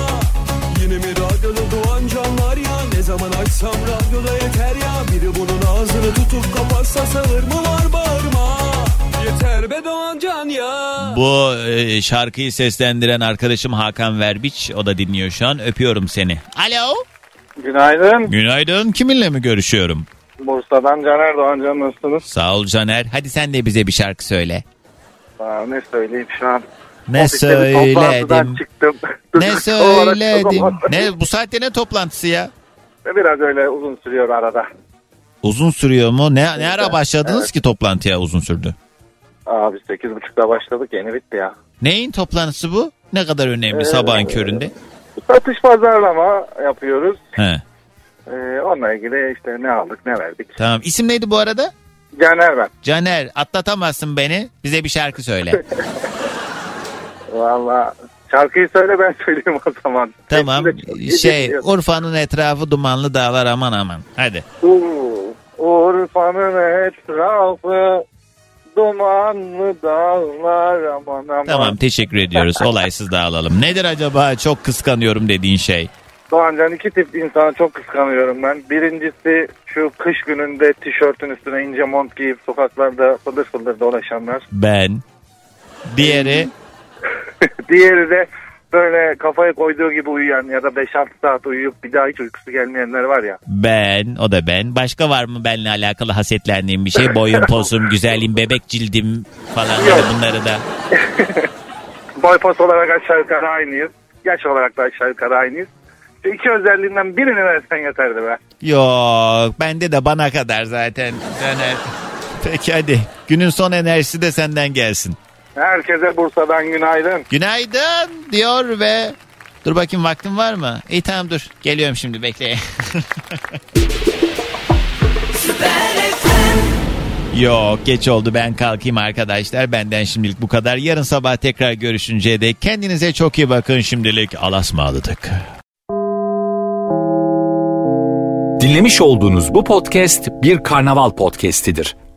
[SPEAKER 16] Yine mi radyoda doğan canlar ya? Ne zaman açsam radyoda yeter ya? Biri bunun ağzını tutup kapatsa sağır mı var bağırma Yeter be doğan can ya
[SPEAKER 2] Bu e, şarkıyı seslendiren arkadaşım Hakan Verbiç. O da dinliyor şu an. Öpüyorum seni. Alo.
[SPEAKER 17] Günaydın.
[SPEAKER 2] Günaydın. Kiminle mi görüşüyorum?
[SPEAKER 17] Bursa'dan Caner Doğancan nasılsınız?
[SPEAKER 2] Sağ ol Caner. Hadi sen de bize bir şarkı söyle.
[SPEAKER 17] Aa, ne söyleyeyim şu an?
[SPEAKER 2] Ne
[SPEAKER 17] Ofiste bir toplantıdan
[SPEAKER 2] söyledim?
[SPEAKER 17] çıktım.
[SPEAKER 2] Ne
[SPEAKER 17] olarak
[SPEAKER 2] söyledim? Ne bu saatte ne toplantısı ya?
[SPEAKER 17] Biraz öyle uzun sürüyor arada.
[SPEAKER 2] Uzun sürüyor mu? Ne ne ara başladınız
[SPEAKER 17] Evet.
[SPEAKER 2] ki toplantıya uzun sürdü?
[SPEAKER 17] Abi 8.30'da başladık yeni bitti ya.
[SPEAKER 2] Neyin toplantısı bu? Ne kadar önemli
[SPEAKER 17] Ee,
[SPEAKER 2] sabahın köründe?
[SPEAKER 17] Satış pazarlama yapıyoruz.
[SPEAKER 2] He.
[SPEAKER 17] Ee, onunla ilgili işte ne aldık ne verdik.
[SPEAKER 2] Tamam. İsim neydi bu arada?
[SPEAKER 17] Caner ben.
[SPEAKER 2] Caner atlatamazsın beni. Bize bir şarkı söyle.
[SPEAKER 17] Valla şarkıyı söyle ben söyleyeyim o zaman.
[SPEAKER 2] tamam.
[SPEAKER 17] Hepsi de çok iyi
[SPEAKER 2] Şey
[SPEAKER 17] gidiyor.
[SPEAKER 2] Urfa'nın etrafı dumanlı dağlar aman aman. Hadi.
[SPEAKER 17] Ur- Urfa'nın etrafı dumanlı dağlar aman aman.
[SPEAKER 2] Tamam teşekkür ediyoruz. Olaysız dağılalım. Nedir acaba çok kıskanıyorum dediğin şey?
[SPEAKER 17] Doğancan iki tip insanı çok kıskanıyorum ben. Birincisi şu kış gününde tişörtün üstüne ince mont giyip sokaklarda fıldır fıldır dolaşanlar.
[SPEAKER 2] Ben. Diğeri
[SPEAKER 17] Diğeri de böyle kafaya koyduğu gibi uyuyan ya da 5-6 saat uyuyup bir daha hiç uykusu gelmeyenler var ya.
[SPEAKER 2] ben. O da ben. Başka var mı benimle alakalı hasetlendiğim bir şey? Boyum, posum, güzelliğim, bebek cildim falan hani bunları da.
[SPEAKER 17] Boy pos olarak aşağı yukarı aynıyız. Yaş olarak da aşağı yukarı aynıyız. Şu iki özelliğinden birini versen yeterdi be.
[SPEAKER 2] Yok bende de bana kadar zaten. Caner. Peki hadi. Günün son enerjisi de senden gelsin.
[SPEAKER 17] Herkese Bursa'dan günaydın.
[SPEAKER 2] Günaydın diyor ve dur bakayım vaktin var mı? İyi tamam dur. Geliyorum şimdi bekle. Yok geç oldu ben kalkayım arkadaşlar. Benden şimdilik bu kadar. Yarın sabah tekrar görüşünceye dek kendinize çok iyi bakın şimdilik. Alasmağladık.
[SPEAKER 1] Dinlemiş olduğunuz bu podcast bir karnaval podcastidir.